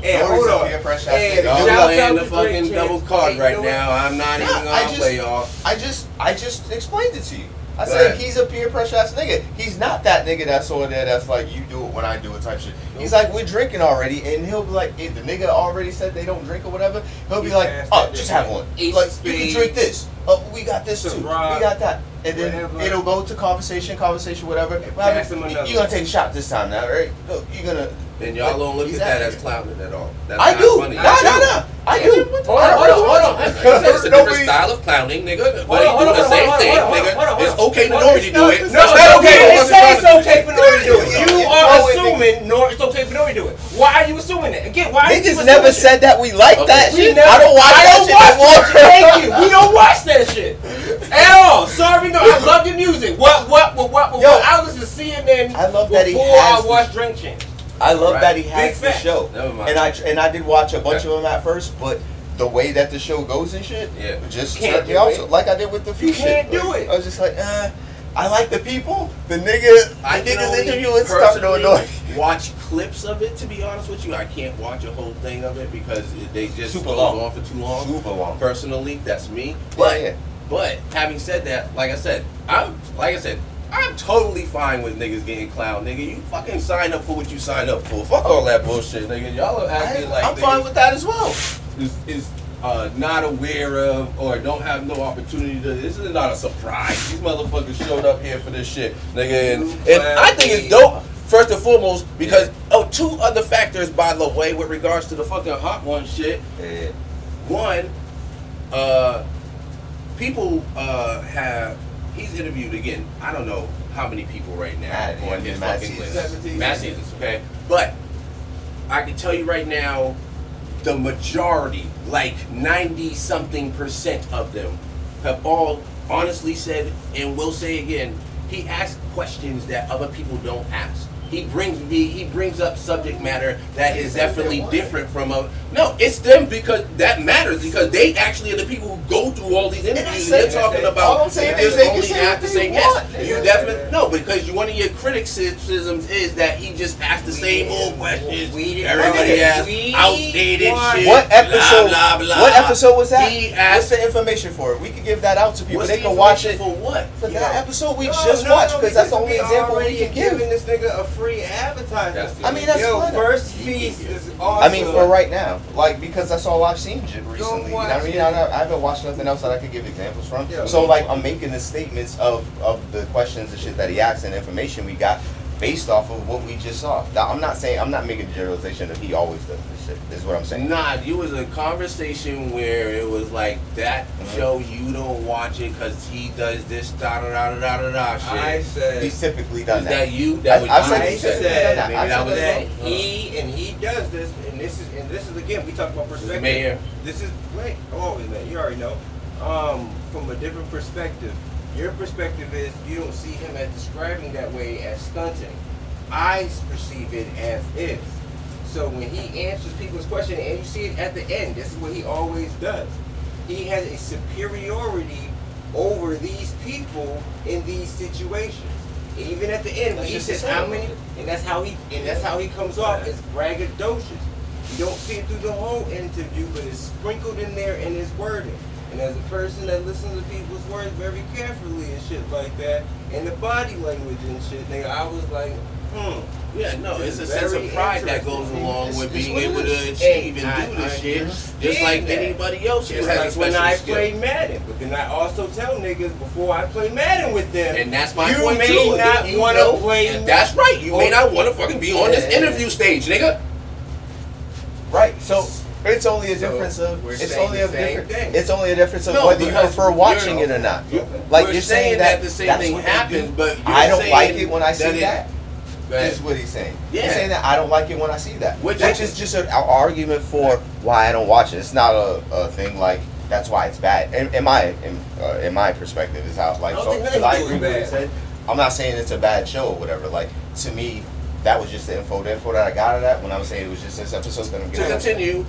C: Hey,
E: Nori's
C: hold
E: a
C: on.
E: peer pressure
C: Hey,
E: ass nigga.
D: Y'all playing the fucking double card right now. I'm not even gonna play y'all.
E: I just I just explained it to you. I
D: Go
E: said he's a peer pressure ass nigga. He's not that nigga that's on there that's like you do it when I do it type shit. He's like we're drinking already, and he'll be like if the nigga already said they don't drink or whatever. He'll be like, oh, just have one.
C: Ace
E: like
C: of
E: you can drink this. Oh, we got this too.
C: rock,
E: we got that, and then
C: whatever.
E: it'll go to conversation, conversation, whatever.
C: And
E: What
C: pass him
E: happened?
C: another.
E: You gonna take a shot this time now, right? Look, you gonna.
D: And y'all don't look
E: He's
D: at that
E: that
D: as clowning at all. That's
E: I do.
D: funny.
E: Nah, nah, nah. I do.
D: Hold on, hold on, hold on. Like I said, It's a different
E: Nobody-
D: style of clowning, nigga. But
C: Hold
D: he
C: on, hold
D: doing
C: on,
D: the same thing, nigga.
C: hold on, hold
D: It's okay to
C: Hold
D: Nori to do it.
C: no,
D: It's not okay
C: you
D: for
C: didn't
D: us
C: say it's okay for Nori to do it. You are assuming Nori, it's okay for Nori to do it. Why are you assuming that? Again, why are you
E: Niggas never said that we like that
C: We never-
E: I don't watch
C: I
E: that
C: don't
E: shit
C: watch that. Thank you. We don't watch that shit at all. Sorry, no. I love your music. What, what, what, what, what?
E: Yo.
C: what? I listen to CNN
E: I love that he
C: before I
E: has
C: watch Drink Champs.
E: I love
D: Right.
E: that he
C: Big
E: has the show, and I and I did watch a bunch
D: Okay.
E: of them at first, but the way that the show goes and shit,
D: Yeah.
E: just
C: Can't
E: me
C: do
E: off.
C: it.
E: So, like I did with the few
C: You
E: shit.
C: can't do
E: Like,
C: it.
E: I was just like, uh, I like the people. The nigga,
D: I
E: niggas
D: only
E: interview starting to annoy.
D: personally watch clips of it. To be honest with you, I can't watch a whole thing of it because they just
E: Super
D: goes
E: long.
D: on for too long.
E: Super long.
D: Personally, that's me. But
E: yeah.
D: but having said that, like I said, I'm like I said, I'm totally fine with niggas getting clown, nigga. You fucking sign up for what you sign up for. Fuck all that bullshit, nigga. Y'all are
E: I,
D: acting like
E: I'm
D: niggas
E: fine with that as well.
D: is, is uh, not aware of or don't have no opportunity to. This is not a surprise. These motherfuckers showed up here for this shit, nigga. And, and I think it's dope. First and foremost, because oh, two other factors, by the way, with regards to the fucking hot one shit.
E: Yeah.
D: One, uh, people uh, have. He's interviewed again. I don't know how many people right now
E: Mad,
D: on his fucking list.
C: 17.
D: Mad seasons, okay. But I can tell you right now, the majority, like ninety something percent of them, have all honestly said and will say again. He asks questions that other people don't ask. He brings me. He brings up subject matter that is definitely different from a. No, it's them because that matters because they actually are the people who go through all these interviews. And
E: saying
D: they're talking about.
E: All I'm saying
D: you
E: is they can
D: only
E: say
D: have
E: what
D: to say
E: want,
D: yes. You definitely no because one of your criticisms is that he just asked the same old questions.
C: We
D: Everybody
C: we
D: asks outdated
C: What
D: shit.
E: What episode?
D: Blah, blah, blah.
E: What episode was that?
D: He
E: What's the information for it? We could give that out to people. They
D: the
E: can watch it
D: for what?
E: for that episode we
C: No,
E: just
C: no,
E: watched
C: no,
E: because that's the only example we can give.
C: giving this nigga a free advertisement.
D: That's
E: I mean, that's
C: Yo,
E: fine.
C: first feast is awesome.
E: I mean, for right now, like because that's all I've seen j- recently. You know what I mean? I, I haven't watched nothing else that I could give examples from.
C: Yeah.
E: So like, I'm making the statements of of the questions and shit that he asked and information we got based off of what we just saw. Now, I'm not saying I'm not making a generalization that he always does this shit. Is what I'm saying.
D: Nah, it was a conversation where it was like that
E: Mhm.
D: show you don't watch it because he does this da da da da da da shit.
C: I said
E: He's typically done
D: Is
E: that.
D: that you? That was
E: I've
D: you
E: said he
C: said
D: that.
E: that.
D: Maybe
E: I've
D: that was
C: that
E: that.
C: he and he does this, and this is and this is again we talk about perspective.
D: Mayor.
C: This is wait, I'm always man. You already know. Um, from a different perspective, your perspective is you don't see him as describing that way as stunting. I perceive it as is. So when he answers people's question, and you see it at the end, this is what he always does. He has a superiority over these people in these situations. Even at the end, when he says how many, and that's how he, and that's how he comes off as braggadocious. You don't see it through the whole interview, but it's sprinkled in there in his wording. And as a person that listens to people's words very carefully and shit like that, and the body language and shit, nigga, I was like, hmm.
D: Yeah, no, it's a sense of pride that goes along
E: It's-
D: with being able to achieve and do this
C: I
D: shit, just like
C: that.
D: anybody else
C: Just like when I
D: skill.
C: play Madden, but then I also tell niggas before I play Madden with them,
D: And that's my
C: you
D: point
C: may
D: too.
C: not wanna play
D: and that's right. You may not want to fucking be on this interview stage, nigga.
E: Right. So it's only a
C: So,
E: difference of it's only a
C: same thing.
E: it's only a difference of
D: No,
E: whether you prefer watching it or not.
C: Okay.
E: Like
D: We're
E: you're saying
D: that,
E: that
D: the same
E: that's
D: thing happens, but you're
E: I don't like it when I see
D: that.
E: that.
D: Go.
E: Is what he's saying.
D: Yeah.
E: He's saying that I don't like it when I see that.
D: Which-
E: Which, is just an argument for why I don't watch it. It's not a, a thing like that's why it's bad. In, in my in, uh, in my perspective is how like
C: I
E: so I agree
C: with
E: what he said. I'm not saying it's a bad show or whatever. Like to me, that was just the info. The info that I got out of that when I was saying it was just this episode that I'm
D: to
E: getting.
D: continue.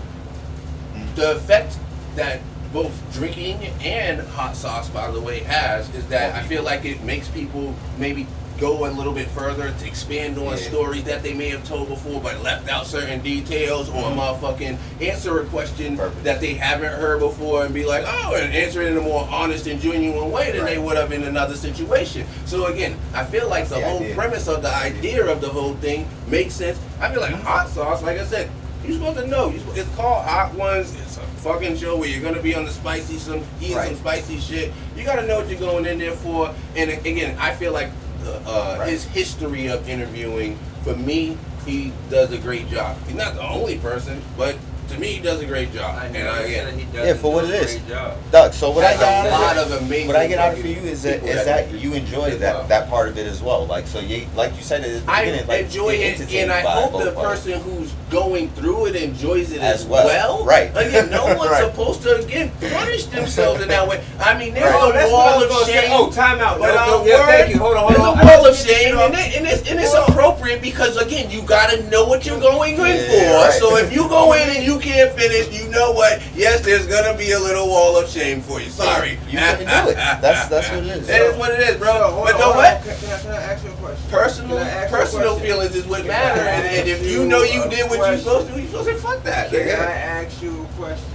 D: The effect that both drinking and hot sauce, by the way, has is that I feel like it makes people maybe go a little bit further to expand on
E: Yeah.
D: stories that they may have told before but left out certain details or mm-hmm. motherfucking answer a question
E: Perfect.
D: that they haven't heard before and be like, oh, and answer it in a more honest and genuine way than they would have in another situation. So again, I feel like
E: That's
D: the
E: the
D: whole premise of the idea of the whole thing makes sense. I feel like mm-hmm. hot sauce, like I said, you're supposed to know. You it's called Hot Ones. It's a fucking show where you're gonna be on the spicy, some eating some spicy shit. You gotta know what you're going in there for. And again, I feel like uh, uh,
E: Right.
D: his history of interviewing, for me, he does a great job. He's not the only person, but to me, he does a great job.
C: I
D: and I,
C: said
D: again,
C: he doesn't
E: Yeah, for what
C: do
E: it
C: a
E: is.
C: great job.
E: Doug, so what I
D: Has
E: got
D: a
E: out
D: lot
E: of
D: of amazing.
E: what I get out of for you is that
D: people
E: is that you enjoy that
D: well.
E: that part of it as well. Like so, you like you said at the
D: I
E: beginning, like
D: enjoy
E: you're
D: it, and I hope the
E: parts.
D: person who's going through it enjoys it as,
E: As well. Right.
D: Again, no one's
E: Right.
D: supposed to again punish themselves in that way. I mean, there's
E: Right.
C: Oh,
D: a
C: that's what I
D: wall of
C: gonna say.
D: shame.
C: Oh, time out.
D: But
C: No, no, uh,
D: yeah,
C: thank you. Hold on, hold
D: there's
C: on.
D: a
C: I
D: wall
C: oh, of
D: shame, and, it's and it's appropriate because again, you gotta know what you're going in for. So if you go in and you can't finish, you know what? Yes, there's gonna be a little wall of shame for you. Sorry,
E: You couldn't do it. That's that's what it is.
D: That is what it is, bro.
C: So, hold
D: but
C: on,
D: know
C: hold
D: what?
C: Can, can, I, can I ask you a question?
D: Personal,
C: Can I ask you a
D: personal
C: question?
D: feelings is what
C: Can
D: matter, and, and if you
C: you
D: know you did what you're supposed to, you supposed to fuck that.
C: Can I ask you a question?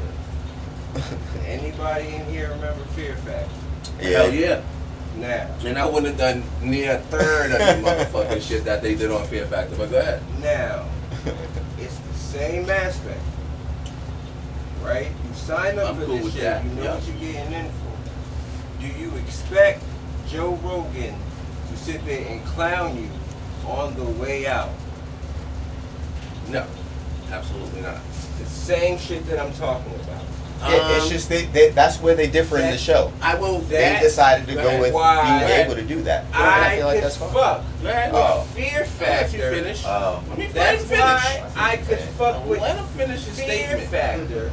C: Anybody in here remember Fear Factor?
D: Hell yeah.
C: Now,
D: And I wouldn't have done near a third of the motherfucking shit that they did on Fear Factor. But go ahead.
C: now, it's the same aspect, right? You sign up
D: I'm
C: for
D: cool
C: this
D: with
C: shit.
D: that,
C: You know
D: yeah.
C: what you're getting in for. Do you expect Joe Rogan to sit there and clown you on the way out?
D: No, absolutely not.
C: The same shit that I'm talking about.
E: It- it's
D: Um,
E: just they, they, that's where they differ in the show.
D: I will.
E: They decided to go with
C: Why?
E: being able to do that. And
C: I,
E: I feel like
C: could
E: that's fine.
C: fuck
D: Go
E: Oh.
C: Fear
D: Let you finish.
E: Oh.
D: Let me
C: That's
D: finish.
C: why I could fuck with
D: Let him finish his
C: Fear
D: statement.
C: Factor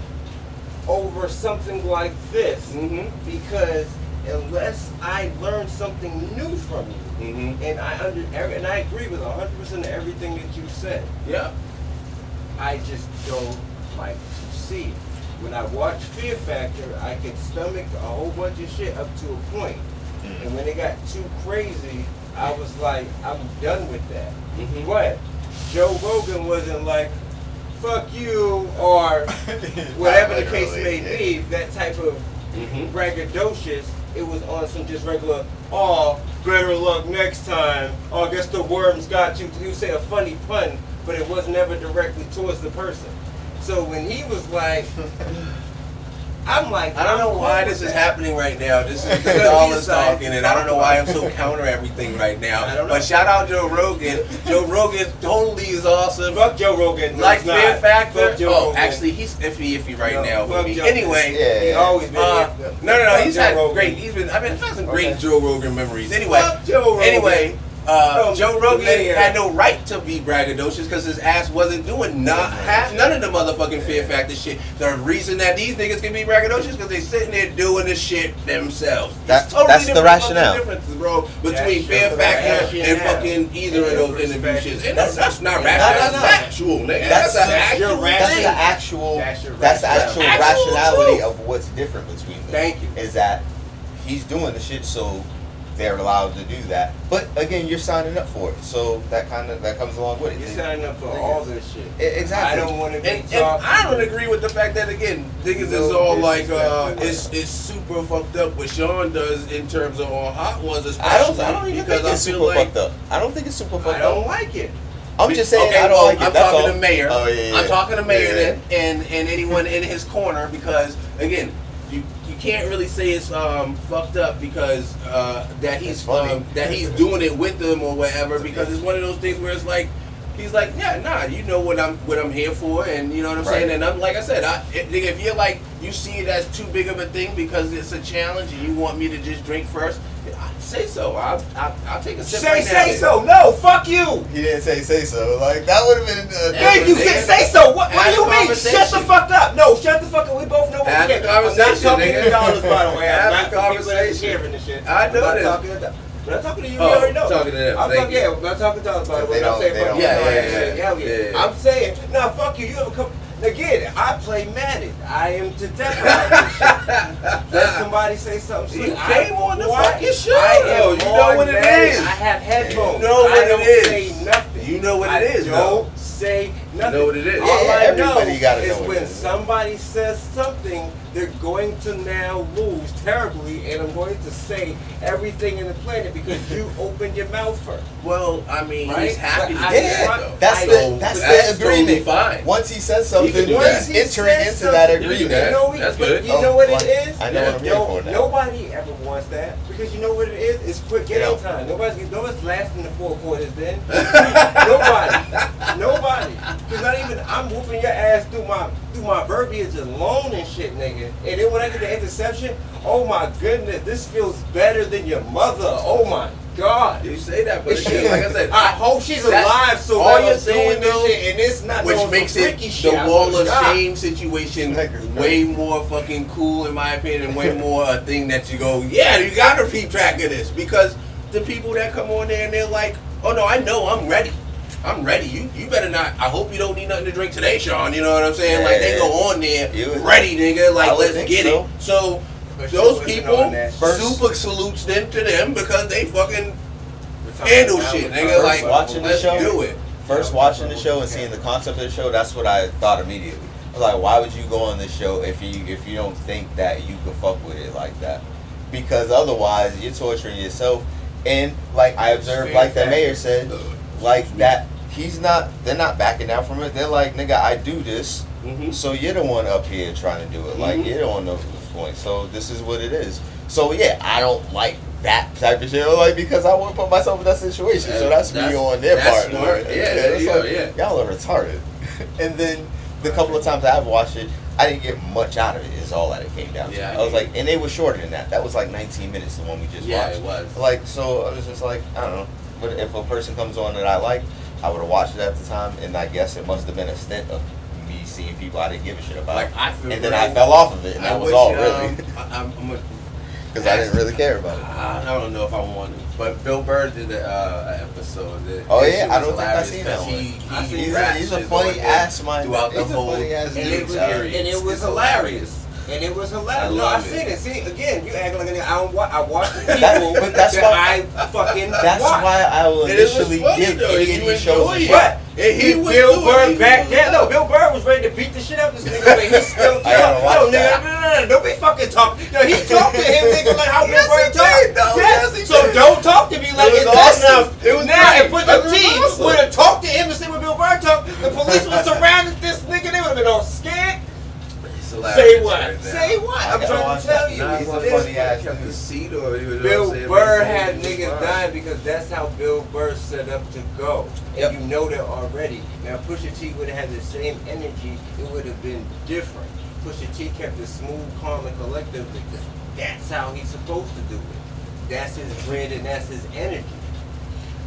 C: over something like this
D: Mm-hmm.
C: because unless I learn something new from you,
D: Mm-hmm.
C: and I under and I agree with 100 percent of everything that you said,
D: Yeah.
C: I just don't like to see it. When I watch Fear Factor, I could stomach a whole bunch of shit up to a point.
E: Mm.
C: And when it got too crazy, I was like, I'm done with that.
D: Mhm.
C: But Joe Rogan wasn't like, fuck you, or whatever the case may be, that type of
D: Mm-hmm.
C: braggadocious. It was on some just regular, oh, better luck next time. Oh, I guess the worms got you. You say a funny pun, but it was never directly towards the person. So when he was like, I'm like,
D: I don't know why this is happening right now. This is
C: Because
D: Dollars
C: he's
D: talking, and I don't know why I'm so counter everything right now. But shout out Joe Rogan. Joe Rogan totally is awesome.
C: Fuck Joe Rogan. No,
D: Like
C: it's not.
D: Fear Factor.
C: Joe
D: Oh,
C: Rogan.
D: actually, he's iffy, iffy right
C: No,
D: now for
C: fuck
D: me.
C: Joe
D: Anyway,
E: Yeah.
C: he always been.
D: uh, no, no, no. He's
C: Joe
D: had
C: Rogan.
D: great. He's been. I've been had some great
C: Okay.
D: Joe Rogan memories. Anyway,
C: Joe Rogan.
D: anyway. Uh,
C: Um,
D: Joe Rogan had no right to be braggadocious because his ass wasn't doing not half, none of the motherfucking Fear Factor shit. The reason that these niggas can be braggadocious because they sitting there doing the shit themselves.
E: That- that's the rationale.
D: differences, bro, between Fear Factor and fucking either of those interview shits. And that's, that's not
C: No,
D: rational. That's factual, nigga.
E: That's-
D: That's, an
C: that's your
D: actual
E: That's the actual.
C: That's
E: the actual, rationality of what's different between them.
C: Thank you.
E: Is that he's doing the shit, so they're allowed to do that. But again, you're signing up for it, so that kind of that comes along with it.
C: You're signing up for all this shit.
E: Exactly.
C: I don't want to be
D: And, and. I don't agree with the fact that again, niggas is all like uh, it's it's super fucked up what Sean does in terms of on hot ones, especially
E: I don't. I don't even think it's super
D: like
E: fucked up. I don't think it's super fucked up.
C: I don't
E: up.
C: like it.
E: I'm just saying
D: Okay,
E: I don't
D: well,
E: like it.
D: I'm
E: that's
D: talking
E: all.
D: to Mayor.
E: Oh yeah, yeah.
D: I'm talking to Mayor
E: Yeah, yeah.
D: then, and and anyone in his corner because again, you you can't really say it's um fucked up because uh that he's um, that he's doing it with them or whatever because it's one of those things where it's like. He's like, yeah, nah, you know what I'm what I'm here for, and you know what I'm
E: Right.
D: saying. And I'm like I said, I, if, you're like you see it as too big of a thing because it's a challenge, and you want me to just drink first, say so. I'll, I'll, I'll take a sip.
C: Say
D: right
C: say
D: now.
C: so. No, fuck you.
E: He didn't say say so. Like that would have been. Uh,
C: Thank you. Say, say so. What, what do you mean? Shut the fuck up. No, shut the fuck up. We both know what
D: Have
C: we're getting. I'm not
D: conversation,
C: talking
D: nigga.
C: to dollars, by the way. I'm not
D: a
C: for people
D: conversation.
C: hearing this shit.
D: I know
C: I'm
D: this.
C: talking to. When I'm talking to you,
D: Oh,
C: you already know.
D: talking to them.
C: I'm talking, yeah, when I'm talking to us about it,
E: They
C: when I'm saying
E: they
C: fuck you,
D: Yeah, yeah,
C: I ain't saying
D: yeah.
C: yeah.
D: Yeah, yeah.
C: I'm saying, nah, fuck you. You ever come? Again, I play Madden. I am to death about this shit. Let somebody say something.
D: You came on the
C: what?
D: fucking show,
C: I am.
D: You know what it
C: Madden.
D: is.
C: I have headphones.
D: You know what
C: I don't
D: is.
C: say nothing.
D: You know what it
C: I
D: is,
C: Don't
D: though.
C: say nothing.
D: You know what it is.
C: All
E: Yeah,
C: I
E: everybody
C: know
E: gotta
C: is
E: know
C: when
E: it is.
C: somebody says something, they're going to now lose terribly, and I'm going to say everything in the planet because you opened your mouth first.
D: Well, I mean,
C: Right?
D: he's happy to do
C: I-
E: Yeah,
D: that, though.
E: that's
C: I
E: the that's,
D: that's
E: the agreement.
D: totally fine.
E: Once he says something,
D: do
E: that's
D: that.
E: entering
C: He
E: into
C: says
E: that agreement.
D: that.
C: You know, we-
D: That's
C: but
D: good.
C: You
E: Oh,
C: know what it oh, is?
E: I know what I'm here
C: No-
E: for now.
C: Nobody ever wants that because you know what it is? It's quick game
E: Yeah.
C: time. Nobody's nobody's lasting the four quarters then. nobody, nobody. Cause not even I'm whooping your ass through my through my verbiage alone and shit, nigga. And then when I get the interception, oh my goodness, this feels better than your mother. Oh my god.
D: You say that, but again, like I said,
C: I hope she's alive so
D: all you're saying,
C: doing this
D: though,
C: shit and it's not
D: which makes it the wall of shame situation way more fucking cool in my opinion, and way more a thing that you go, yeah, you gotta keep track of this because the people that come on there and they're like, oh no, I know, I'm ready. I'm ready. You you better not. I hope you don't need nothing to drink today, Sean. You know what I'm saying? like they go on there, ready, nigga. Like let's get
E: so.
D: it. So those people,
C: on that.
E: First-
D: super salutes them to them because they fucking handle
C: about
D: shit,
C: now,
D: nigga.
C: we're
D: Like
E: watching the
D: let's
E: show.
D: do it.
E: First watching the show and seeing the concept of the show, that's what I thought immediately. I was like, why would you go on this show if you if you don't think that you could fuck with it like that? Because otherwise you're torturing yourself. And like I observed, like the mayor said, like that he's not they're not backing down from it. They're like, nigga, I do this.
D: Mhm.
E: So you're the one up here trying to do it. Like
D: Mhm.
E: you're the one knows this point. So this is what it is. So yeah, I don't like that type of shit. Like because I wouldn't put myself in that situation. so that's,
D: That's-
E: me on their part.
D: smart. Yeah, you go,
E: like,
D: yeah.
E: Y'all are retarded. and then the couple of times I've watched it, I didn't get much out of it. Is all that it came down to.
D: Yeah, I
E: I was like, and they were shorter than that. That was like 19 minutes. The one we just
D: Yeah,
E: watched.
D: it was.
E: Like so, I was just like, I don't know. But if a person comes on that I like, I would have watched it at the time, and I guess it must have been a stint of seeing people I didn't give a shit about.
D: Like I feel.
E: and then
D: like-
E: I fell off of it, and
D: I
E: that was
D: wish,
E: all
D: um,
E: really
D: I, I'm, I'm
E: because I didn't really care about it.
D: I don't know if I want to, but Bill Burr did a, uh, episode. That,
E: Oh, yeah, I don't think I
D: hilarious
E: seen that
D: 'cause
E: one.
D: He, he, he
E: He's a, he's a funny ass man.
D: throughout the
E: He's
D: whole
C: And it was, and it was hilarious. And it was hilarious.
D: I
C: no,
D: love
C: I
D: it.
C: seen it. See, again, you acting like a nigga. I don't. Wa- I watch the people
E: That- but that's
C: that
E: why-
C: I fucking
E: That's
C: watch.
E: why I will
D: And
E: initially give
D: though,
E: any
D: and
E: of
D: you
E: these shows a shot.
C: But
D: And he was
C: Bill Burr back then. No, Bill Burr was ready to beat the shit out of this nigga, but he still.
E: Gotta
C: yo, nigga, no, no, no, don't be fucking talking. Yo, he talked to him, nigga, like how Bill Burr talked. Yes, so don't talk to me like it's
D: awesome.
C: enough.
D: It was
C: now put the team would have talked to him and see what Bill Burr talked. The police would have surrounded this nigga. They would have been all Say what?
D: right.
C: Say what?
E: I
C: I'm trying to tell you.
E: He's a
C: this
E: funny ass
D: Kept the
E: dude.
D: seat or you know
C: Bill Burr had niggas
D: line.
C: dying because that's how Bill Burr set up to go. And
E: Yep.
C: you know that already. Now Pusha T would have had the same energy, it would have been different. Pusha T kept it smooth, calm, and collective because that's how he's supposed to do it. That's his brand and that's his energy.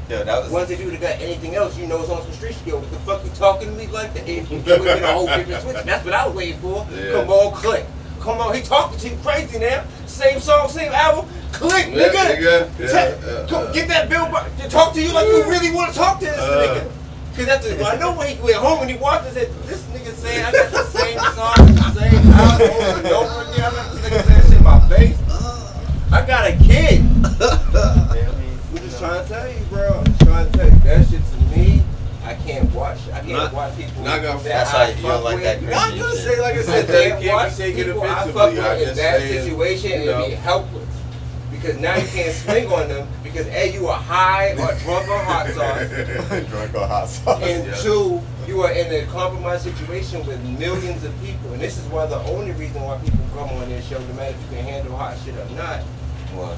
E: Yo, that was
C: Once if you would have got anything else, you know it's on some street shit. Yo, what the fuck you talking to me like that? It would have been a whole different switch. That's what I was waiting for.
D: Yeah.
C: Come on, click. Come on, he talking to you crazy now. Same song, same album. Click,
D: Yeah,
C: nigga.
D: nigga. Yeah,
C: Te-
D: yeah,
C: go
D: yeah.
C: get that Bill to talk to you like you really want to talk to this
D: Uh.
C: nigga. Cause that's the, I know when he went home and he watched it, said, this nigga saying I got the same song, the same album over and over again. I let this nigga say that shit in my face. I got a kid. I'm just trying to tell you, bro. I'm trying to tell you that shit to me. I can't watch. I can't
D: Not-
C: watch people.
D: not gonna-
C: that
E: That's
C: I
E: you don't like that
D: I'm
E: crazy
D: gonna say, like I said, that it
C: can't watch
D: be taken
C: people I fuck with in that
D: saying,
C: situation
D: you
C: and
D: know.
C: be helpless. Because now you can't swing on them because A, you are high or drunk on hot sauce.
E: drunk on hot sauce.
C: And
D: Yeah.
C: two, you are in a compromised situation with millions of people. And this is why the only reason why people come on this show, no matter if you can handle hot shit or not,
E: What?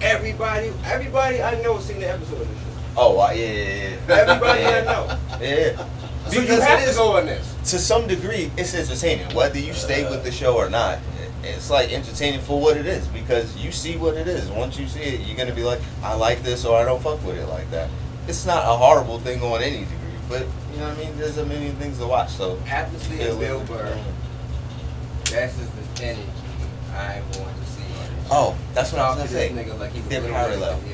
C: Everybody, everybody I know seen the episode of this shit.
E: Oh, uh, yeah, yeah, yeah.
C: Everybody I know.
E: Yeah.
C: So you
E: Because
C: have
E: it
C: to go on this.
E: to some degree, it's entertaining. Whether you stay with the show or not, it's like entertaining for what it is because you see what it is. Once you see it, you're gonna be like, I like this or I don't fuck with it like that. It's not a horrible thing on any degree, but you know what I mean. There's a million things to watch, so. Feel
C: seeing Bill. Burr, that's just the energy I want to see on this.
E: Oh, that's what I was gonna say.
C: nigga like he was
E: They're parallel.
C: nigga,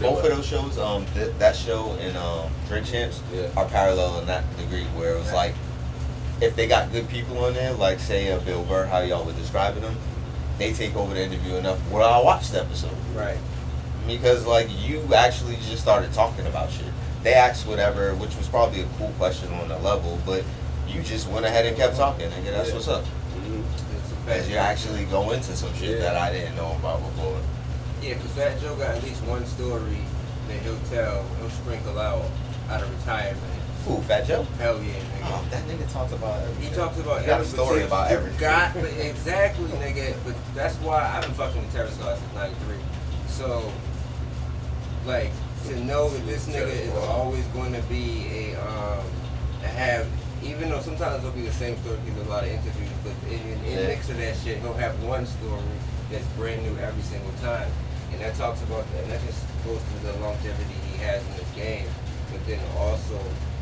C: yeah.
E: both of those shows, um, th- that show and um, Drink Champs,
D: Yeah.
E: are parallel in that degree. Where it was like, if they got good people on there, like say uh, Bill Burr, how y'all were describing them, they take over the interview enough where I watch the episode
C: Right.
E: because like you actually just started talking about shit. They asked whatever, which was probably a cool question on the level, but you just went ahead and kept talking, nigga. That's
D: Yeah.
E: what's up.
D: Mhm.
C: It's a
E: Because you actually go into some shit
D: Yeah.
E: that I didn't know about before.
C: Yeah, because Fat Joe got at least one story that he'll tell, he'll sprinkle out out of retirement.
E: Ooh, Fat Joe.
C: Hell yeah, nigga.
E: Oh, that nigga talks about everything.
C: He talks about
E: He got a story
C: but
E: about
C: you
E: everything.
C: Got but exactly, nigga. But that's why I've been fucking with Terror Squad since '93. So, like, to know that this nigga is always going to be a um, have, even though sometimes it'll be the same story, because a lot of interviews, but in, in,
E: Yeah.
C: mix of that shit, he'll have one story that's brand new every single time, and that talks about that, and that just goes to the longevity he has in this game, but then also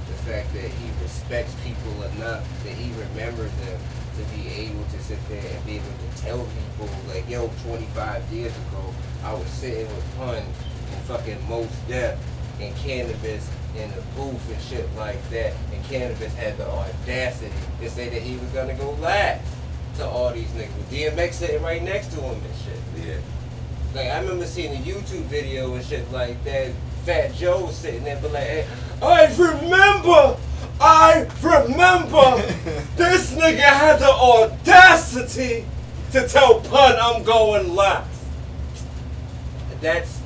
C: the fact that he respects people enough that he remembers them to be able to sit there and be able to tell people like, yo, 25 years ago, I was sitting with Pun and fucking Mos Def and Canibus in the booth and shit like that, and Canibus had the audacity to say that he was gonna go last to all these niggas. DMX sitting right next to him and shit.
D: Yeah.
C: Like I remember seeing a YouTube video and shit like that. Fat Joe was sitting there, but like, hey, I remember, I remember, this nigga had the audacity to tell Pun I'm going last. That's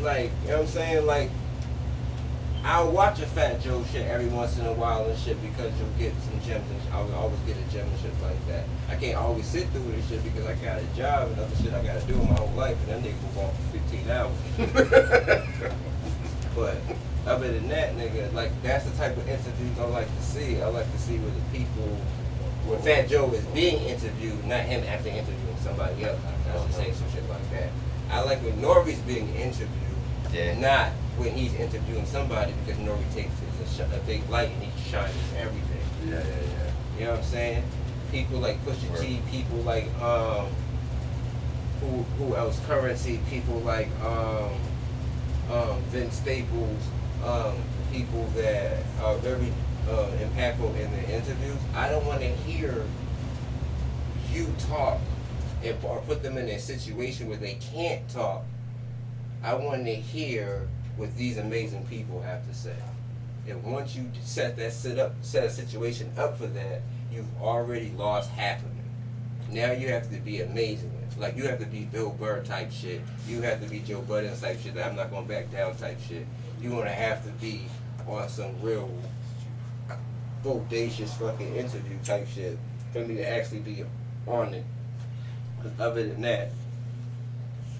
C: like, you know what I'm saying? Like, I'll watch a Fat Joe shit every once in a while and shit because you'll get some gems and sh- I'll always get a gem and shit like that. I can't always sit through this shit because I got a job and other shit I gotta do in my whole life and that nigga will on for 15 hours. but other than that, nigga, like that's the type of interviews I like to see. I like to see where the people, where Fat Joe is being interviewed, not him after interviewing somebody else. I just saying some shit like that. I like when Nori's being interviewed,
E: Yeah.
C: not when he's interviewing somebody because Nori takes a, sh- a big light and he shines everything.
D: Yeah, yeah, yeah.
C: You know what I'm saying? People like Pusha T, people like um, who who else? Currency, people like um, um, Vince Staples, um, people that are very uh, impactful in the interviews. I don't want to hear you talk and, or put them in a situation where they can't talk. I want to hear what these amazing people have to say. And once you set that set up, set a situation up for that, you've already lost half of it. Now you have to be amazing. Like you have to be Bill Burr type shit. You have to be Joe Budden type shit. I'm not gonna back down type shit. You're gonna have to be on some real bodacious fucking interview type shit for me to actually be on it. 'Cause other than that,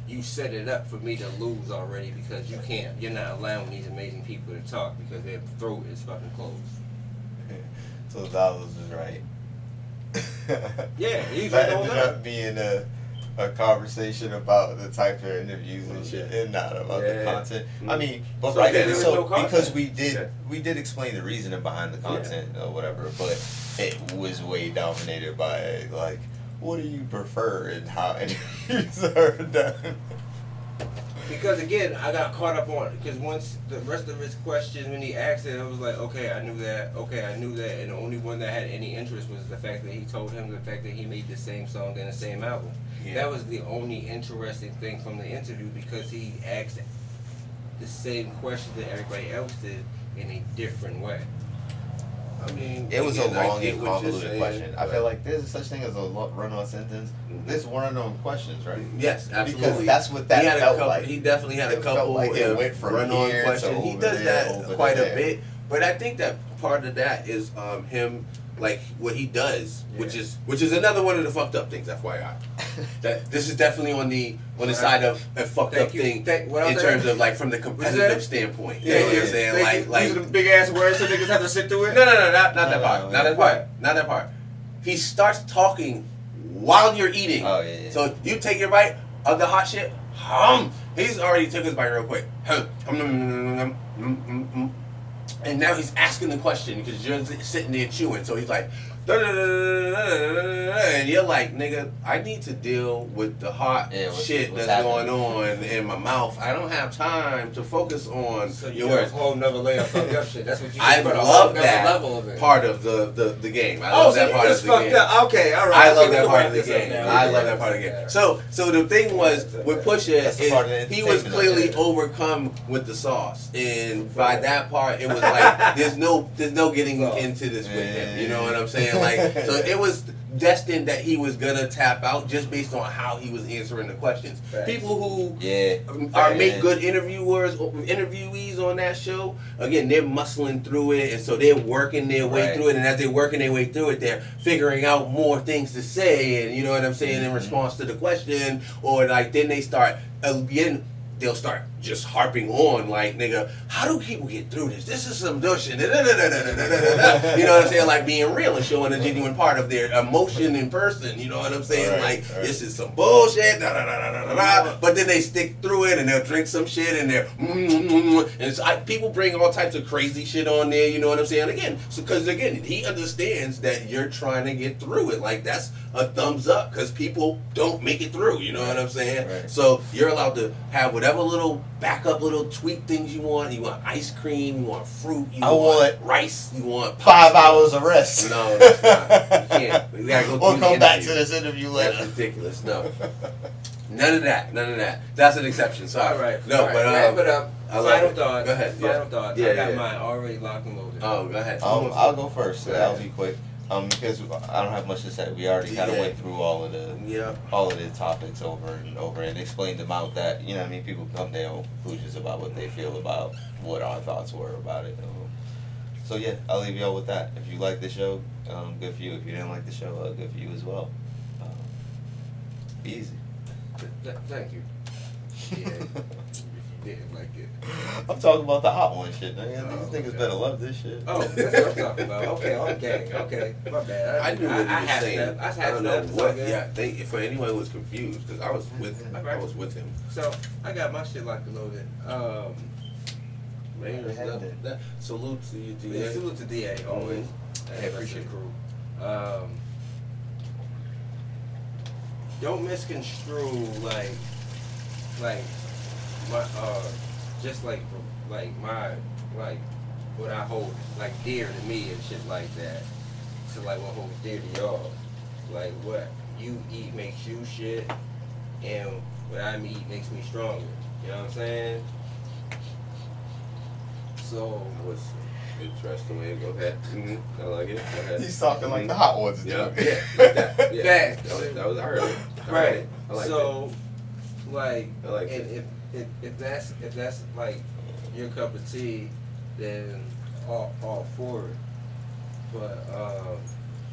C: you set it up for me to lose already because you can't. You're not allowing these amazing people to talk because their throat is fucking closed.
E: so Dollars is right.
C: Yeah, he's
E: that ended
C: that.
E: up being a a conversation about the type of interviews and oh, shit, and not about the
D: Yeah.
E: content. I mm-hmm. mean, but
C: So
E: right
C: was
E: so
C: no
E: because we did
D: Yeah.
E: we did explain the reasoning behind the content or whatever, but it was way dominated by like, what do you prefer and how interviews are done.
C: Because again, I got caught up on because once the rest of his questions when he asked it, I was like, okay, I knew that. Okay, I knew that, and the only one that had any interest was the fact that he told him the fact that he made the same song and the same album.
E: Yeah.
C: That was the only interesting thing from the interview because he asked the same question that everybody else did in a different way.
D: I mean,
E: It was a
D: again, I
E: long and convoluted question. I feel like there's such thing as a run-on sentence.
D: Mhm.
E: There's run-on questions, right?
D: Yes, absolutely.
E: Because that's what that felt
D: a couple,
E: like.
D: He definitely had
E: It
D: a couple
E: like it went from
D: run-on questions. He does
E: there,
D: that quite
E: there.
D: a bit, but I think that part of that is um, him, like what he does, which is which is another one of the fucked up things. FYI, that this is definitely on the on the side of a fucked
C: Thank
D: up
C: you.
D: thing
C: Thank-
D: in terms of like from the competitive standpoint.
E: Yeah,
D: you know what. I'm saying? Like like
C: These big ass words so niggas have to sit through it.
D: no, no, no, not, not that
E: No,
D: part.
E: no,
D: not that part. Not that part. He starts talking while you're eating.
E: Oh, yeah, yeah.
D: So you take your bite of the hot shit. Hum. He's already took his bite real quick. Hum, hum, hum, hum, hum, hum, hum. And now he's asking the question because you're sitting there chewing. So he's like, and you're like, nigga, I need to deal with the hot
E: Yeah, what's-
D: shit
E: what's
D: that's
E: happening?
D: going on in my mouth. I don't have time to focus on
C: So you
D: your
C: got a whole nother layer of fucked up shit. That's what you
D: I
C: said,
D: love that
C: level of it.
D: Part of the, the, the game. I
C: oh,
D: love
C: so
D: that
C: you
D: part
C: just
D: of the
C: fucked
D: game.
C: up. Okay, all right.
D: I love that part of the
C: wrap this up
D: game.
C: now.
D: I love that part of the game. So, so the thing was with Pusha,
E: That's the
D: is
E: part of the
D: he was clearly overcome with the sauce, and by that part, it was like there's no, there's no getting into this with him. You know what I'm saying? Like, so it was destined that he was gonna tap out just based on how he was answering the questions.
C: Facts.
D: People who
E: Yeah.
D: are
E: Yeah.
D: make good interviewers, interviewees on that show. Again, they're muscling through it, and so they're working their way
E: Right.
D: through it. And as they're working their way through it, they're figuring out more things to say, and you know what I'm saying in mm-hmm. response to the question, or like then they start again. They'll start just harping on like, nigga, how do people get through this? This is some bullshit. You know what I'm saying? Like being real and showing a genuine part of their emotion in person. You know what I'm saying?
E: Right,
D: like
E: right.
D: this is some bullshit. Da, da, da, da, da, da, da. But then they stick through it and they'll drink some shit and they're mm, mm, mm, and it's, I, people bring all types of crazy shit on there. You know what I'm saying? Again, because again, he understands that you're trying to get through it. Like that's a thumbs up because people don't make it through. You know what I'm saying?
E: Right.
D: So you're allowed to have whatever little backup, little tweak things you want. You want ice cream. You want fruit. You
E: I want
D: rice. You want
E: Five
D: pasta.
E: hours of rest.
D: No, that's not. You can't. We gotta go
E: We'll
D: through the
E: come back to this interview later.
D: That's ridiculous. No, none of that. None of that. That's an exception. Sorry.
C: All right.
D: No,
C: all right,
D: but
C: wrap
D: um,
C: it up.
D: I like
C: Final
D: it.
C: thoughts.
D: Go ahead,
C: Final
D: yeah.
C: thoughts.
D: Yeah,
C: I got
D: yeah.
C: mine already locked and loaded.
D: Oh, go ahead.
E: Um, I'll go first. So that'll be quick. Um, because I don't have much to say. We already kind of
D: Yeah.
E: went through all of the
D: Yeah.
E: all of the topics over and over and explained them out. That you know, what I mean, people come to their own conclusions about what they feel about what our thoughts were about it. Um, so yeah, I'll leave y'all with that. If you like the show, um, good for you. If you didn't like the show, uh, good for you as well. Um, easy.
C: Th- th- thank you. Yeah. if you didn't like it.
E: I'm talking about the hot one shit. Man.
C: Oh,
E: These niggas
C: okay.
E: better love this shit.
C: Oh, that's what I'm talking about. Okay, okay, okay. My bad.
D: I knew I, what he
C: I
D: was
C: had
D: saying.
C: I
D: I
C: had
D: don't know what.
C: good.
D: Yeah, they, for anyone who was confused, because I was with, I was with him.
C: So I got my shit locked and loaded. Um,
E: I
D: that,
E: that.
D: salute to you,
C: yeah,
D: DA.
C: salute to DA always.
D: Mhm.
C: And
D: I appreciate
C: crew. Um, don't misconstrue like, like my uh, just like like my like what I hold like dear to me and shit like that. To like what holds dear to y'all. Like what you eat makes you shit, and what I eat makes me stronger. You know what I'm saying? So
D: That was interesting way to go ahead. Mm-hmm. I like it. Go ahead.
E: He's talking like
D: Mhm.
E: the hot ones do.
D: Yeah, yeah, like that. Yeah.
C: Facts.
D: That was, that was, I heard it. I heard
C: Right.
D: it. I like
C: so, like,
D: I like
C: and
D: it.
C: if, if if that's if that's like your cup of tea, then all all for it. But um,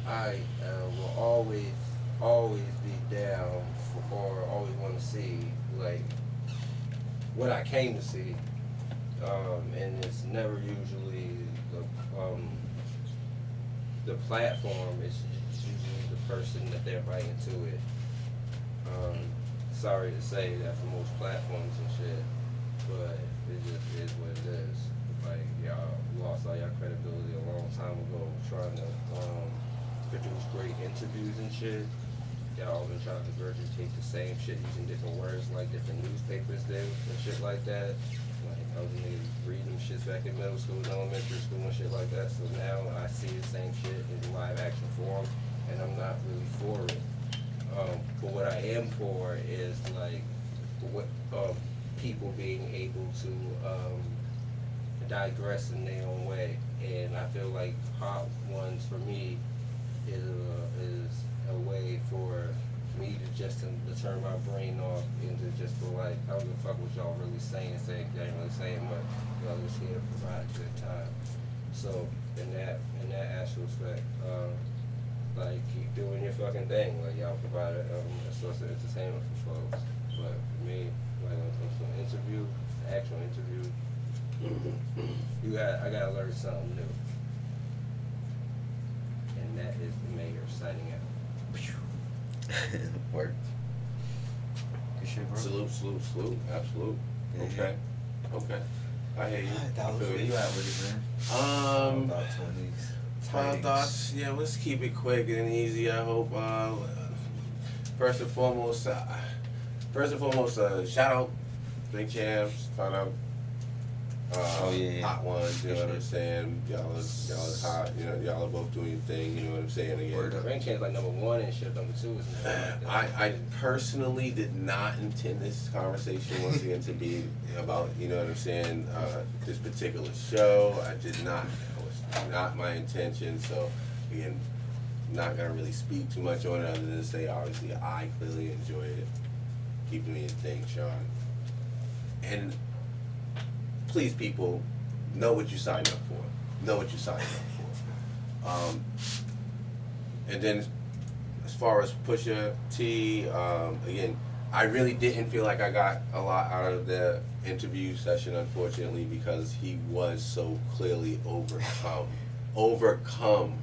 C: I uh, will always always be down for, or always want to see like what I came to see, um, and it's never usually the um, the platform. It's usually the person that they're inviting to it. Um, sorry to say that for most platforms and shit, but it just is what it is. Like y'all lost all your credibility a long time ago trying to um, produce great interviews and shit. Y'all been trying to regurgitate the same shit using different words like different newspapers do and shit like that. Like I was niggas reading shits back in middle school and elementary school and shit like that. So now I see the same shit in live action form and I'm not really for it. Um, but what I am for is like what um, people being able to um, digress in their own way, and I feel like Hot Ones for me is a, is a way for me to just to, to turn my brain off and to just feel like give a fuck what y'all really saying, saying y'all ain't really saying much. Y'all just here to provide a good time. So in that in that aspect, um, like keep doing your fucking thing. Like y'all provide a, um, a source of entertainment for folks. But for me, like when it comes to an interview, an actual interview, you got I gotta learn something new. And that is the mayor signing out.
E: Word. Good shit, bro.
D: Salute, salute, salute. Absolute.
E: Yeah,
D: Okay. Okay. I hear you. I
E: Dallas,
D: feel
E: where
D: you.
E: you at with it, man?
D: Um,
E: Thoughts on these?
D: Final thoughts. Yeah, let's keep it quick and easy. I hope. Uh, first and foremost, uh, first and foremost, uh, shout out Big Champs. Found out. Uh,
A: Oh, yeah, yeah.
D: hot ones. You know what I'm saying? Y'all are y'all are hot. You know y'all are both doing your thing. You know what I'm saying? Again,
A: Word up.
C: Ring chain's like number one and shit. Number two is number
D: I, I personally did not intend this conversation once again to be about, you know what I'm saying, uh, this particular show. I did not, it was not my intention. So, again, not going to really speak too much on it other than to say, obviously, I clearly enjoyed it. Keep doing your thing, Sean. And please, people, know what you signed up for. Know what you signed up for. Um, and then as far as Pusha T, um, again, I really didn't feel like I got a lot out of the interview session, unfortunately, because he was so clearly overcome, overcome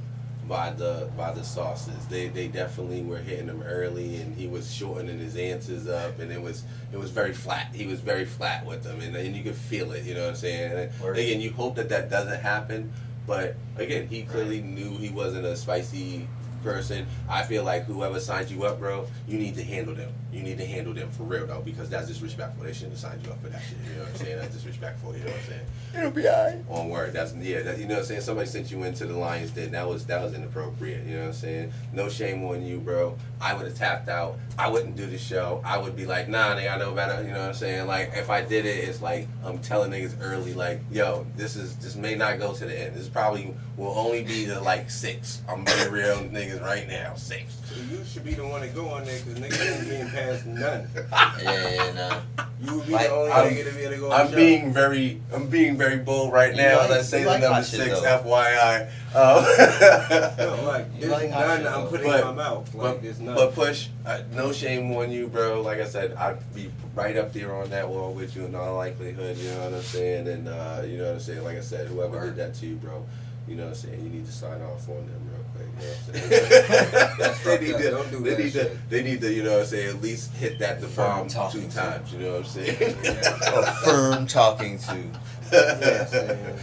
D: by the by the sauces. They they definitely were hitting him early, and he was shortening his answers up, and it was it was very flat. He was very flat with them, and, and you could feel it. You know what I'm saying? And again, you hope that that doesn't happen, but again, he clearly knew he wasn't a spicy person. I feel like whoever signed you up, bro, you need to handle them. You need to handle them for real though, because that's disrespectful. They shouldn't have signed you up for that shit. You know what I'm saying? That's disrespectful. You know what I'm saying?
E: It'll be alright.
D: On word, that's yeah. That, you know what I'm saying? Somebody sent you into the Lions Den. That was that was inappropriate. You know what I'm saying? No shame on you, bro. I would have tapped out. I wouldn't do the show. I would be like, nah, nigga, I know better. You know what I'm saying? Like if I did it, it's like I'm telling niggas early, like, yo, this is this may not go to the end. This probably will only be the like six. I'm being real niggas right now, six.
C: So you should be the one to go on there because niggas ain't being past none.
A: Yeah, yeah, nah.
C: You would be
A: Like,
C: the only
D: I'm-
C: nigga to be able to go on
D: I'm
C: the show.
D: being very, I'm being very bold right
A: You
D: now.
A: like-
D: Let's say
A: you
D: the
A: like
D: number six,
A: though.
D: FYI. Um,
C: No, like, there's
A: like
C: none
A: shit,
C: I'm putting
D: But-
C: in my mouth. Like,
D: but,
C: there's none.
D: but push, uh, no shame on you, bro. Like I said, I'd be right up there on that wall with you in all likelihood. You know what I'm saying? And uh, you know what I'm saying. Like I said, whoever
A: Word.
D: did that to you, bro. You know what I'm saying? You need to sign off on them real quick. You know what I'm saying?
C: That's
D: they need to,
C: Don't do
D: they need to, they need to, you know what I'm saying? At least hit that the bomb two times. You know what I'm saying?
A: A firm talking to.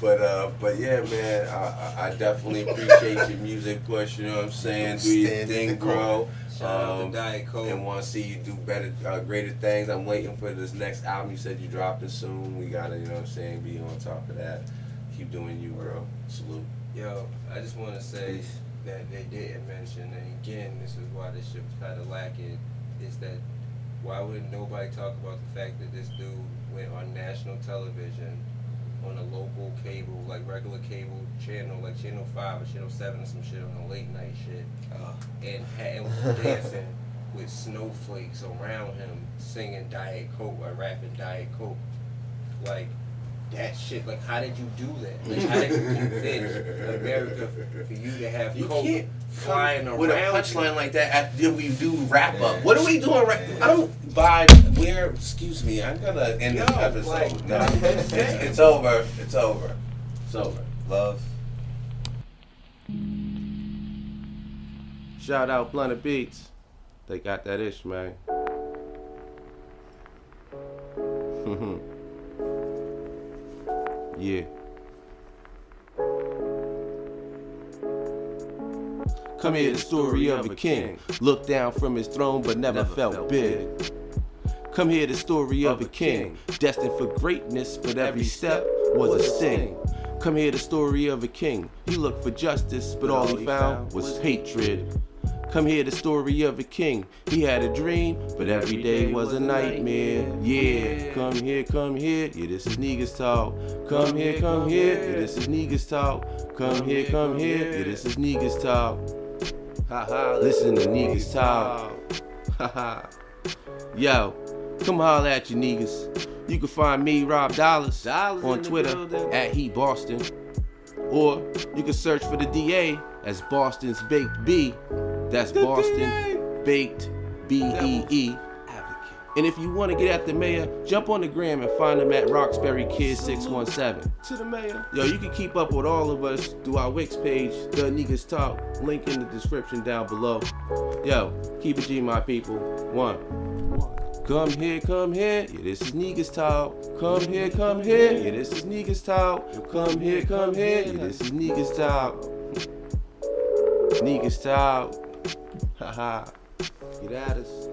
D: But uh, but yeah, man, I, I definitely appreciate your music push. You know what I'm saying? Do your
A: Stand
D: thing, bro. Um,
C: to Diet Coke.
D: And want to see you do better, uh, greater things. I'm waiting for this next album. You said you dropping soon. We gotta, you know what I'm saying, be on top of that. Keep doing you, bro. Salute.
C: Yo, I just want to say that they didn't mention, and again, this is why this shit was kind of lacking, is that why wouldn't nobody talk about the fact that this dude went on national television on a local cable, like regular cable channel, like Channel 5 or Channel 7 or some shit on a late night shit,
A: Uh,
C: and, had, and was dancing with snowflakes around him singing Diet Coke or rapping Diet Coke. Like, that shit, like, how did you do that? Like, how did you convince America for you to have
D: You
C: Coke flying around?
D: with a punchline like that after we do wrap up. What are we doing right? I'm by where? Excuse me. I'm gonna end this episode.
C: like,
D: no, it's, it's over. It's over. It's over.
A: love.
D: Shout out Blunted Beats. They got that ish, man. yeah. Come here, the story of a king. Looked down from his throne, but never, felt big. Come here, the story of a king. Destined for greatness, but every step was a sting. Come here, the story of a king. He looked for justice, but all he found was hatred. Come hear the story of a king. He had a dream, but every day was a nightmare. Yeah, come here, come here. Yeah, this is Niggas Talk. Come here, come here. Yeah, this is Niggas Talk. Come here, come here. Yeah, this is Niggas Talk. Ha ha, listen to Niggas Talk. Ha ha. Yo, come holler at you niggas. You can find me, Rob Dollars, on Twitter at He Boston. Or you can search for the DA as Boston's Baked B. That's Boston Baked B E E. Advocate. And if you want to get at the mayor, jump on the gram and find him at Roxbury Kid 617. To the mayor. Yo, you can keep up with all of us through our Wix page, The Niggas Talk. Link in the description down below. Yo, keep it G, my people. One. Come here, come here. Yeah, this is Niggas Talk. Come here, come here. Yeah, this is Niggas Talk. Come here, come here. Yeah, this is Niggas Talk. Niggas style. Haha. Get at us.